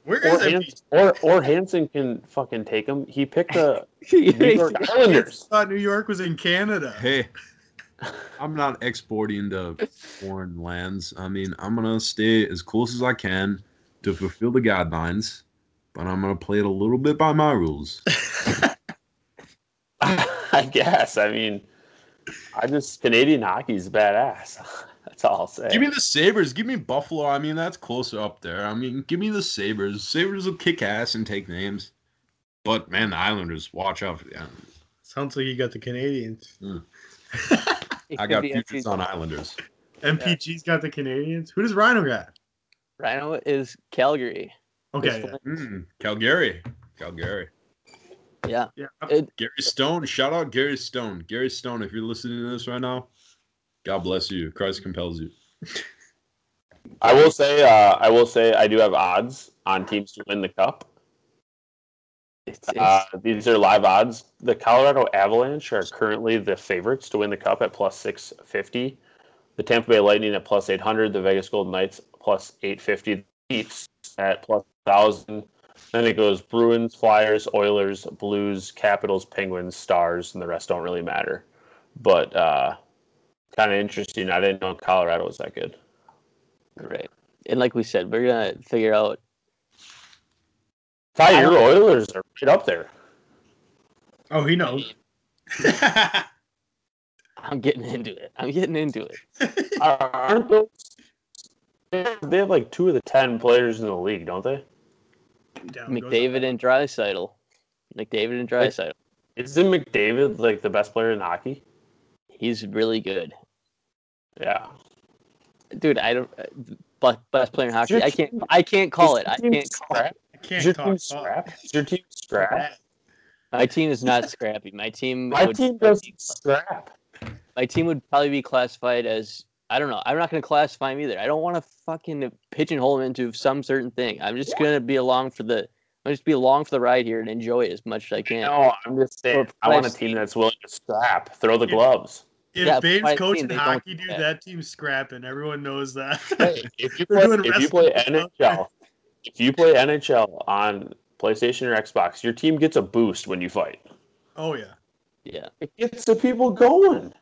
Where or, is MP? Hans, or or Hansen can fucking take him. He picked the *laughs* New York I Islanders. thought New York was in Canada. Hey, I'm not exporting to foreign lands. I mean, I'm gonna stay as close as I can to fulfill the guidelines, but I'm gonna play it a little bit by my rules. *laughs* I guess. I mean, I just Canadian hockey's badass. *laughs* That's all I'll say. Give me the Sabres. Give me Buffalo. I mean, that's closer up there. I mean, give me the Sabres. Sabres will kick ass and take names. But man, the Islanders, watch out for the Islanders. Sounds like you got the Canadiens. Hmm. *laughs* It *laughs* I got be futures on Islanders. MPG's got the Canadiens. Who does Rhino got? rhino is calgary Okay. Yeah. Mm, Calgary. Calgary. yeah yeah. It- Gary Stone. Shout out Gary Stone. Gary Stone, if you're listening to this right now, God bless you. Christ compels you. *laughs* I will say, uh, I will say, I do have odds on teams to win the cup. It's, it's, Uh, these are live odds. The Colorado Avalanche are currently the favorites to win the cup at plus six fifty. The Tampa Bay Lightning at plus eight hundred. The Vegas Golden Knights plus eight fifty. The Leafs at plus thousand. Then it goes Bruins, Flyers, Oilers, Blues, Capitals, Penguins, Stars, and the rest don't really matter. But uh, kind of interesting. I didn't know Colorado was that good. right and like we said we're gonna figure out Ty, your Oilers are right up there. Oh, he knows. *laughs* i'm getting into it i'm getting into it Aren't those? They have like two of the ten players in the league, don't they? Down mcdavid and Draisaitl mcdavid and Draisaitl Isn't McDavid like the best player in hockey? he's really good Yeah. dude i don't uh, but best player in hockey i can't i can't call it i can't call it scrap? I Is can't your talk. team scrap? Is your team scrap? my team is not scrappy my team My would, team doesn't scrap. my team would probably be classified as I don't know. I'm not going to classify him either. I don't want to fucking pigeonhole him into some certain thing. I'm just going to be along for the. I'm just be along for the ride here and enjoy it as much as I can. No, I'm just saying. I want a team that's willing to scrap, throw the Yeah. gloves. If Yeah, Babe's but coaching think hockey, dude, that. that team's scrapping. Everyone knows that. Hey, if you *laughs* They're play, doing if you play wrestling. NHL, if you play NHL on PlayStation or Xbox, your team gets a boost when you fight. oh yeah. Yeah. It gets the people going.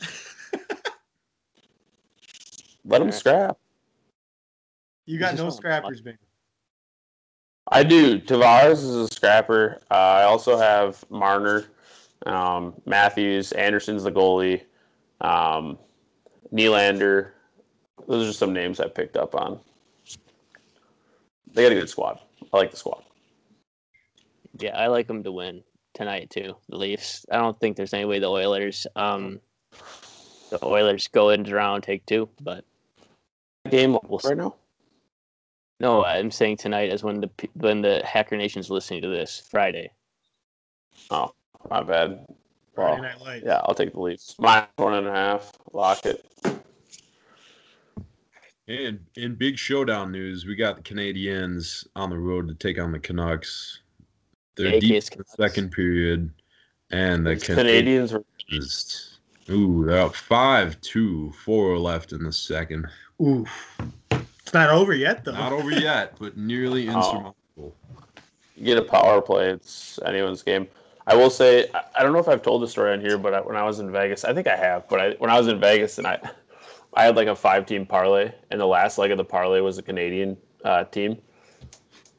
*laughs* Let them scrap. You got no scrappers, baby. I do. Tavares is a scrapper. Uh, I also have Marner, um, Matthews, Andersen's the goalie, um, Nylander. Those are some names I picked up on. They got a good squad. I like the squad. Yeah, I like them to win tonight too. The Leafs. I don't think there's any way the Oilers. Um, the Oilers go into round take two, but Game We'll right now. no, I'm saying tonight is when the pe- when the Hacker Nation's listening to this Friday. Oh, my bad. Friday Well, Night Lights. yeah, I'll take the Leafs. My Minus one and a half. Lock it. And in big showdown news, we got the Canadiens on the road to take on the Canucks. They're AK's deep in the second period, and the Canadians were Canadians. Ooh, they're up five, two, four left in the second. Oof. It's not over yet, though. Not over yet, but nearly *laughs* Oh. insurmountable. you get a power play, it's anyone's game. I will say, I- I don't know if I've told the story on here, but I, when I was in Vegas, I think I have. But I, when I was in Vegas, and I, I had like a five-team parlay, and the last leg of the parlay was a Canadian uh, team,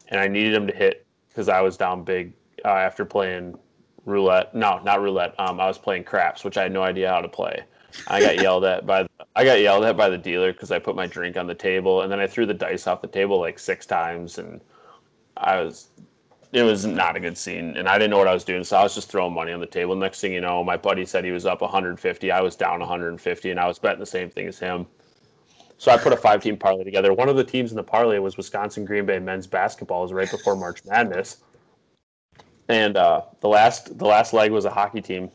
and I needed them to hit because I was down big uh, after playing roulette. No, not roulette. Um, I was playing craps, which I had no idea how to play. I got yelled at by the, I got yelled at by the dealer because I put my drink on the table, and then I threw the dice off the table like six times, and I was it was not a good scene and i didn't know what i was doing so i was just throwing money on the table next thing you know my buddy said he was up 150 i was down 150 and i was betting the same thing as him so i put a five team parlay together one of the teams in the parlay was wisconsin green bay men's basketball it was right before march madness and uh, the last the last leg was a hockey team.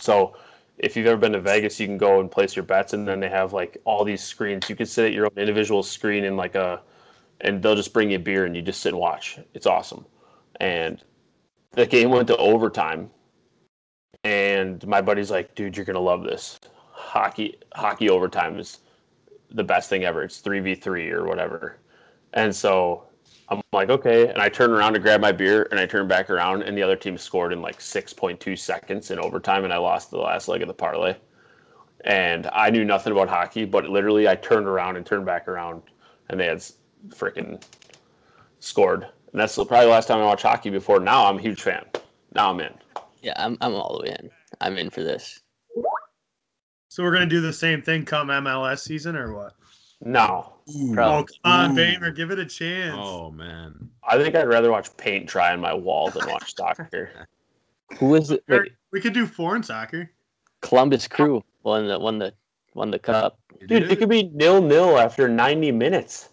So if you've ever been to Vegas, you can go and place your bets, and then they have like all these screens. You can sit at your own individual screen in like a, and they'll just bring you a beer, and you just sit and watch. It's awesome. And the game went to overtime, and my buddy's like, "Dude, you're gonna love this. Hockey hockey overtime is the best thing ever. It's three v three or whatever." And so I'm like, okay. And I turn around to grab my beer and I turn back around and the other team scored in like 6.2 seconds in overtime and I lost the last leg of the parlay. And I knew nothing about hockey, but literally I turned around and turned back around and they had freaking scored. And that's probably the last time I watched hockey before. Now I'm a huge fan. Now I'm in. Yeah, I'm I'm all the way in. I'm in for this. So we're gonna do the same thing come MLS season or what? No. Ooh. Oh come on, Ooh. Bamer, give it a chance. Oh man. I think I'd rather watch paint dry on my wall than watch soccer. *laughs* Who is it? Wait, we could do foreign soccer. Columbus Crew won the won the won the cup. Dude, it could be nil nil after 90 minutes.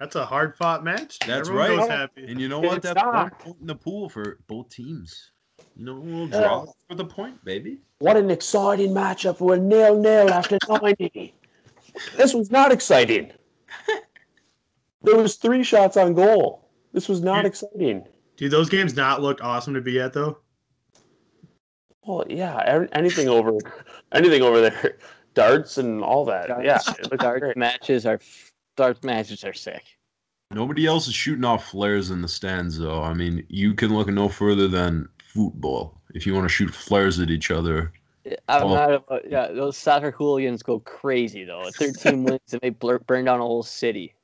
That's a hard fought match. That's Everyone right. Happy. And you know what? That's one not. point in the pool for both teams. You know, we'll Yeah. draw for the point, baby. What an exciting matchup. We're nil nil after 90. this was not exciting. *laughs* There was three shots on goal. This was not Yeah. exciting. Do those games not look awesome to be at though? Well, yeah, every- anything over, anything over there, *laughs* darts and all that. Darts. Yeah, it looks Darts matches are darts matches are sick. Nobody else is shooting off flares in the stands, though. I mean, you can look no further than football if you want to shoot flares at each other. I'm Oh. not about, yeah, those soccer hooligans go crazy though. *laughs* 13 wins and they blur, burn down a whole city.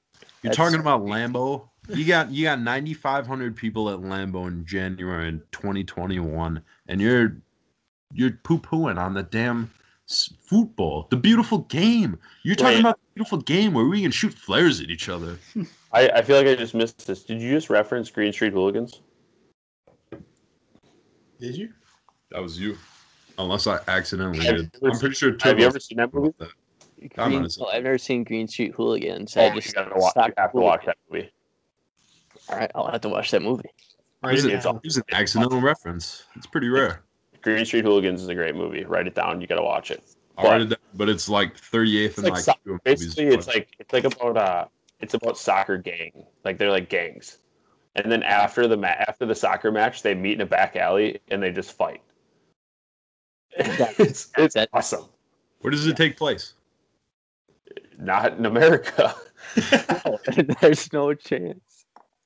You're That's- talking about Lambeau. You got you got 9,500 people at Lambeau in January in 2021, and you're you're poo pooing on the damn football, the beautiful game. You're talking Wait. about the beautiful game where we can shoot flares at each other. *laughs* I, I feel like I just missed this. Did you just reference Green Street Hooligans? Did you? That was you, unless I accidentally did. I'm pretty sure. Have you ever seen that movie? that. I'm Green, gonna say- well, I've never seen Green Street Hooligans. Oh, I you just gotta watch. You soccer have to watch that movie. All right, I'll have to watch that movie. Right. Here's, It's a, an accidental reference. It's pretty rare. Green Street Hooligans is a great movie. Write it down. You gotta watch it. I'll write it down, but it's like 38th It's in like like so- basically it's like it's like about uh it's about soccer gang like they're like gangs and then after the ma- after the soccer match they meet in a back alley and they just fight *laughs* it's it's That- awesome where does it take place? not in america *laughs* *laughs* There's no chance.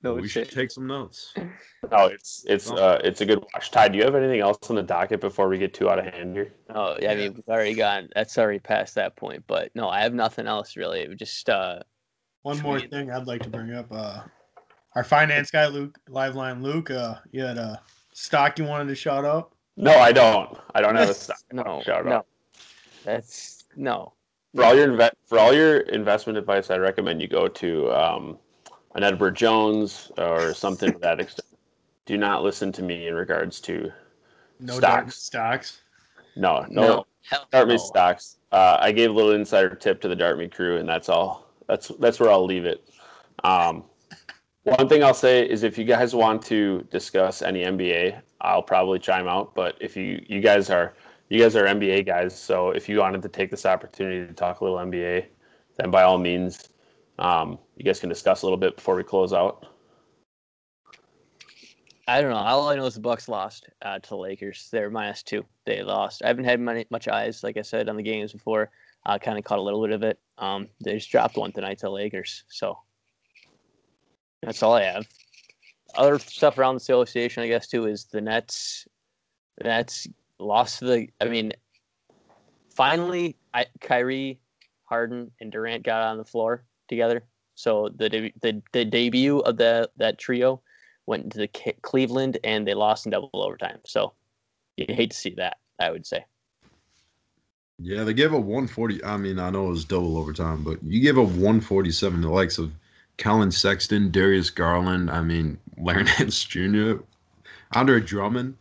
No we should take some notes. no it's it's uh it's a good watch ty do you have anything else on the docket before we get too out of hand here Oh, yeah, I mean, we've already gone. That's already past that point. But no, I have nothing else really. It Just uh, One more Sweet. thing I'd like to bring up. Uh, our finance guy, Luke, Liveline Luke, uh, you had a stock you wanted to shout out. no i don't i don't have a stock *laughs* no, shout no. out That's no. for all your inve- for all your investment advice, I recommend you go to um, an Edward Jones or something to that extent. Do not listen to me in regards to No Stocks. Stocks. no no, No. Hell Dartmouth no. stocks. Uh, I gave a little insider tip to the Dartmouth crew, and that's all. That's that's where I'll leave it. Um, one thing I'll say is if you guys want to discuss any NBA, I'll probably chime out. But if you you guys are you guys are NBA guys, so if you wanted to take this opportunity to talk a little NBA, then by all means, um, you guys can discuss a little bit before we close out. I don't know. All I know is the Bucks lost uh, to the Lakers. They're minus two. They lost. I haven't had many, much eyes, like I said, on the games before. I kind of caught a little bit of it. Um, they just dropped one tonight to the Lakers. So that's all I have. Other stuff around the association, I guess, too, is the Nets. The Nets lost to the. I mean, finally, I, Kyrie, Harden, and Durant got on the floor together. So the de- the the debut of the that trio went to K- Cleveland and they lost in double overtime. So you hate to see that. I would say. Yeah, they gave up 140. I mean, I know it was double overtime, but you gave up 147 to the likes of Collin Sexton, Darius Garland. I mean, *laughs* Nance Jr., Andre Drummond.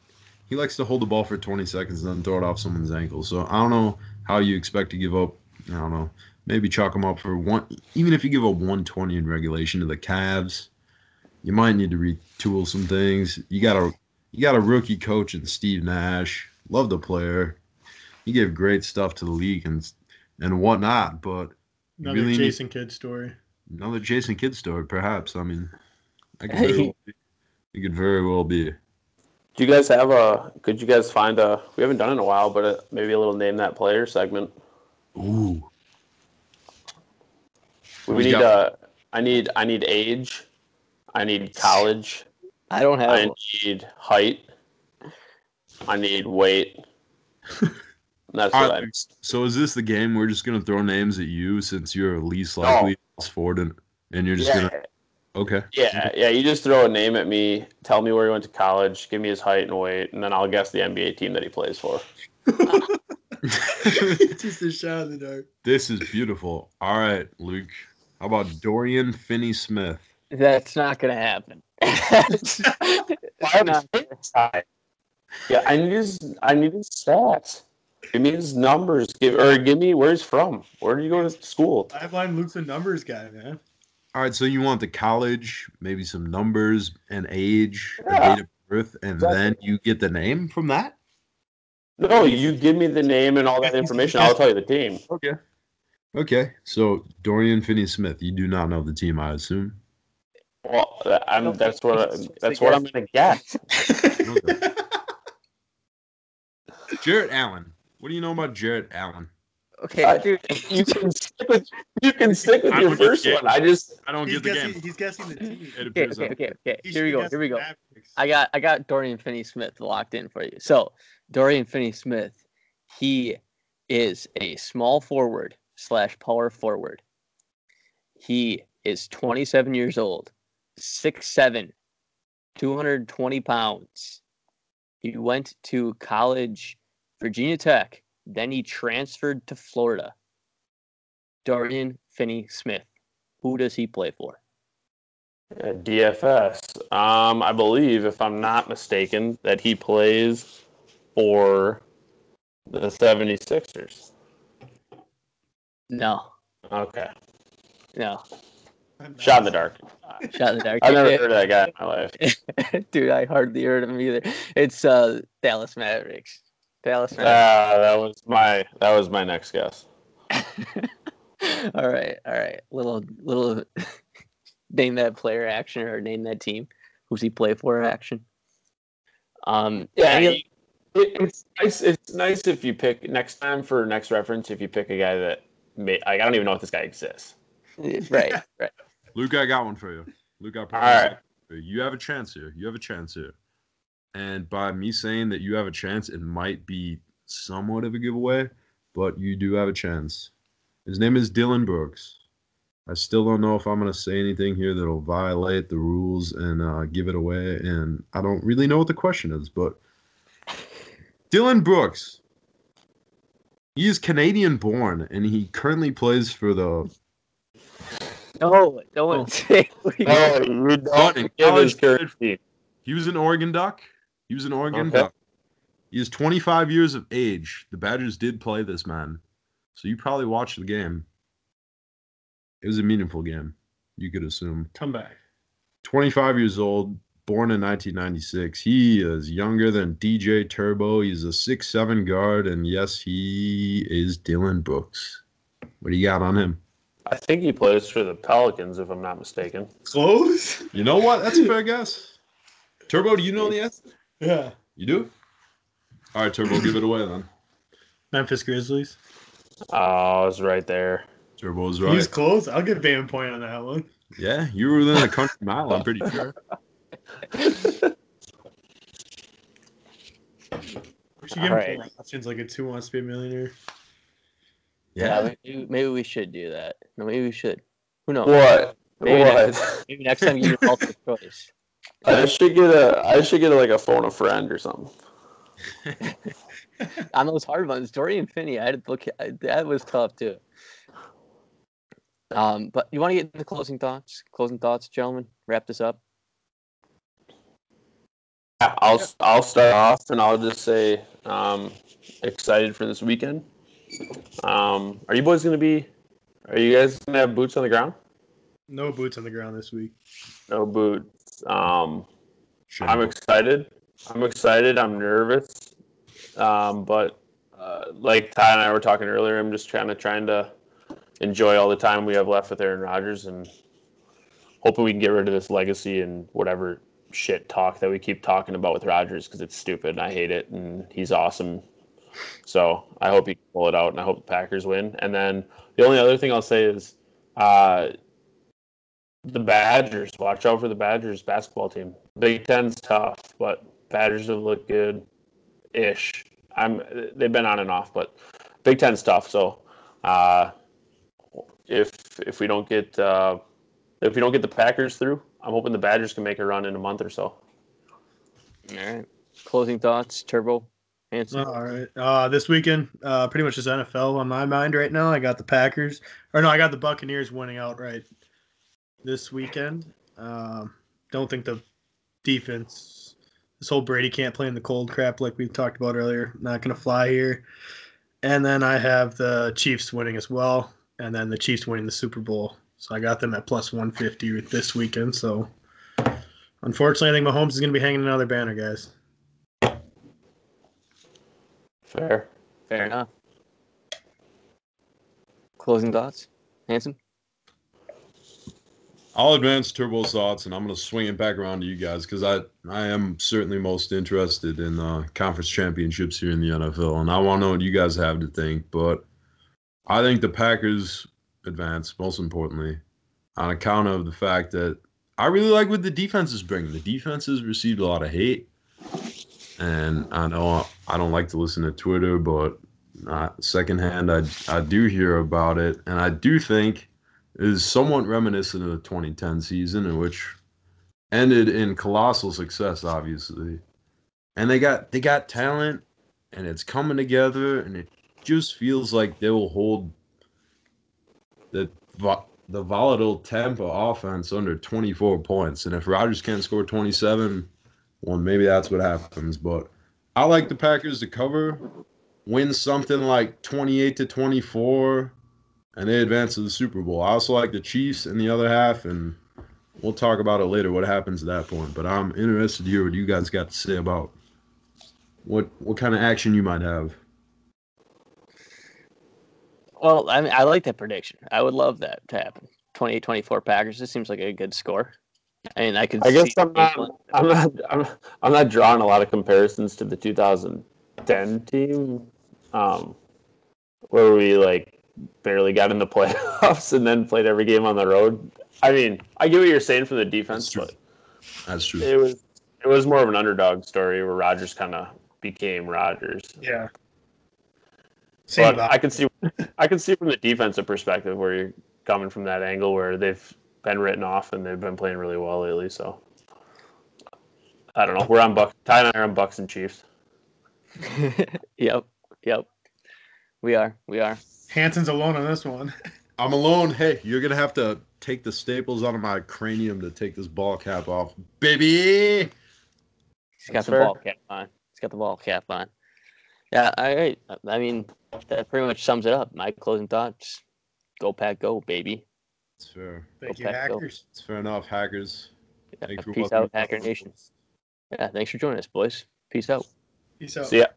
He likes to hold the ball for 20 seconds and then throw it off someone's ankle. So I don't know how you expect to give up. I don't know. Maybe chalk them up for one. Even if you give a 120 in regulation to the Cavs, you might need to retool some things. You got a you got a rookie coach in Steve Nash. Love the player. He gave great stuff to the league and and whatnot, but Another really need- Jason Kidd story. another Jason Kidd story, perhaps. I mean, that could very well be. It could very well be. Do you guys have a? Could you guys find a? We haven't done it in a while, but a, maybe a little name that player segment. Ooh. We Who's need got- uh I need I need age. I need college. I don't have. I need height. I need weight. *laughs* That's All what right, I. so is this the game we're just gonna throw names at you since you're least likely to Ford and, and you're just Yeah, gonna okay. yeah, yeah. You just throw a name at me. Tell me where he went to college. Give me his height and weight, and then I'll guess the NBA team that he plays for. *laughs* *laughs* Just a shot in the dark. this is beautiful. All right, Luke. How about Dorian Finney Smith? That's not gonna happen. *laughs* It's not- Yeah, I need his. I need his stats. Give me his numbers. Give or give me where he's from. Where did you go to school? Five-line Luke's a numbers guy, man. All right, so you want the college, maybe some numbers and age, Yeah. date of birth, and Exactly. then you get the name from that? No, you give me the name and all that information. I'll tell you the team. Okay. Okay. So Dorian Finney Smith, you do not know the team, I assume. Well, I'm. That's what. that's what I'm gonna guess. *laughs* Jarrett Allen. What do you know about Jarrett Allen? okay, Uh, dude. You can stick with. You can stick with I your first one. I just. I don't he's, get the guessing, game. he's guessing the team. Okay, okay, okay, okay. Here we go. Here we go. I got I got Dorian Finney Smith locked in for you. So Dorian Finney Smith, he is a small forward slash power forward. He is 27 years old, 6'7, 220 pounds. He went to college, Virginia Tech. Then he transferred to Florida. Dorian Finney Smith. Who does he play for? Uh, DFS. Um, I believe, if I'm not mistaken, that he plays for the 76ers. No, Okay. no. Shot in the dark. *laughs* Shot in the dark. I've never heard of that guy in my life. *laughs* Dude, I hardly heard of him either. It's uh Dallas Mavericks. Dallas Mavericks. Ah, that was my that was my next guess. *laughs* all right, all right. Little little name that player action or name that team. Who's he play for action? Um Yeah, it, it's nice. It's nice if you pick next time for next reference. If you pick a guy that like, I don't even know if this guy exists. *laughs* right, right. Luke, I got one for you. Luke, I All promise right. you. You have a chance here. You have a chance here. And by me saying that you have a chance, it might be somewhat of a giveaway, but you do have a chance. His name is Dillon Brooks. I still don't know if I'm going to say anything here that'll violate the rules and uh, give it away. And I don't really know what the question is, but Dillon Brooks. He is Canadian born and he currently plays for the No, no one Oh. say Oh, you But in don't give his college. He was an Oregon Duck. He was an Oregon Okay. Duck. He is 25 years of age. The Badgers did play this man. So you probably watched the game. It was a meaningful game, you could assume. Come back. 25 years old, born in 1996. He is younger than DJ Turbo. He's a six-seven guard, and yes, he is Dillon Brooks. What do you got on him? I think he plays for the Pelicans, if I'm not mistaken. Close? You know what? That's a fair guess. Turbo, do you know the answer? Yeah. You do? All right, Turbo, give it away then. Memphis Grizzlies. Oh, I was right there. Turbo's He right. He's close. I'll get Bam a point on that one. Yeah, you were within a country mile, I'm pretty sure. *laughs* We should give him Alright. four options like a two wants to be a millionaire. Yeah, maybe, maybe we should do that. No, maybe we should. Who knows? What? Maybe what? Maybe next time you get a *laughs* multiple choice. I should get a. I should get a, like a phone a friend or something. *laughs* On those hard ones, Dorian Finney, I had to look. I- That was tough too. Um, but you want to get into closing thoughts? Closing thoughts, gentlemen. Wrap this up. I'll I'll start off and I'll just say um, excited for this weekend. Um, are you boys gonna be? Are you guys gonna have boots on the ground? No boots on the ground this week. No boots. Um. I'm excited. I'm excited. I'm nervous. Um, but uh, like Ty and I were talking earlier, I'm just kind of trying to enjoy all the time we have left with Aaron Rodgers and hoping we can get rid of this legacy and whatever shit talk that we keep talking about with Rodgers because it's stupid and I hate it and he's awesome. So I hope he can pull it out and I hope the Packers win. And then the only other thing I'll say is uh, the Badgers. Watch out for the Badgers basketball team. Big Ten's tough, but Badgers have looked good ish. I'm they've been on and off, but Big Ten's tough. So uh, if if we don't get uh, if we don't get the Packers through, I'm hoping the Badgers can make a run in a month or so. All right. Closing thoughts, Turbo, Hanson. All right. Uh, this weekend, uh, pretty much is NFL on my mind right now. I got the Packers, or no, I got the Buccaneers winning outright this weekend. Um, don't think the defense, this whole Brady can't play in the cold crap like we talked about earlier, not going to fly here. And then I have the Chiefs winning as well, and then the Chiefs winning the Super Bowl. So I got them at plus 150 this weekend. So unfortunately, I think Mahomes is going to be hanging another banner, guys. Fair. Fair enough. Closing thoughts, Hanson. I'll advance Turbo's thoughts, and I'm going to swing it back around to you guys because I I am certainly most interested in uh, conference championships here in the NFL, and I want to know what you guys have to think. But I think the Packers advance most importantly on account of the fact that I really like what the defense is bringing. The defense has received a lot of hate, and I know I don't like to listen to Twitter, but not secondhand, I I do hear about it, and I do think is somewhat reminiscent of the 2010 season, in which ended in colossal success, obviously. And they got they got talent, and it's coming together, and it just feels like they will hold the the volatile Tampa offense under 24 points. And if Rodgers can't score 27, well, maybe that's what happens. But I like the Packers to cover, win something like 28 to 24 and they advance to the Super Bowl. I also like the Chiefs in the other half, and we'll talk about it later. What happens at that point? But I'm interested to hear what you guys got to say about what what kind of action you might have. Well, I mean, I like that prediction. I would love that to happen. 28-24 Packers. This seems like a good score. I mean, I could. I guess I'm not, I'm not I'm, I'm not drawing a lot of comparisons to the 2010 team, um, where we like barely got in the *laughs* playoffs and then played every game on the road. I mean, I get what you're saying from the defense, That's true. but That's true. it was it was more of an underdog story where Rodgers kind of became Rodgers. Yeah. But I can see *laughs* I can see from the defensive perspective where you're coming from that angle where they've been written off and they've been playing really well lately. So I don't know. We're on Bucs. Ty and I are on Bucs and Chiefs. *laughs* yep, yep. We are, we are. Hanson's alone on this one. *laughs* I'm alone. Hey, you're gonna have to take the staples out of my cranium to take this ball cap off, baby. He's got That's the fair. ball cap on. He's got the ball cap on. Yeah, all right. I mean, that pretty much sums it up. My closing thoughts: Go Pack, go, baby. It's fair. Thank Go you, Pack, go. hackers. It's fair enough, hackers. Yeah, peace out, Hacker Nation. Yeah, thanks for joining us, boys. Peace out. Peace out. See ya.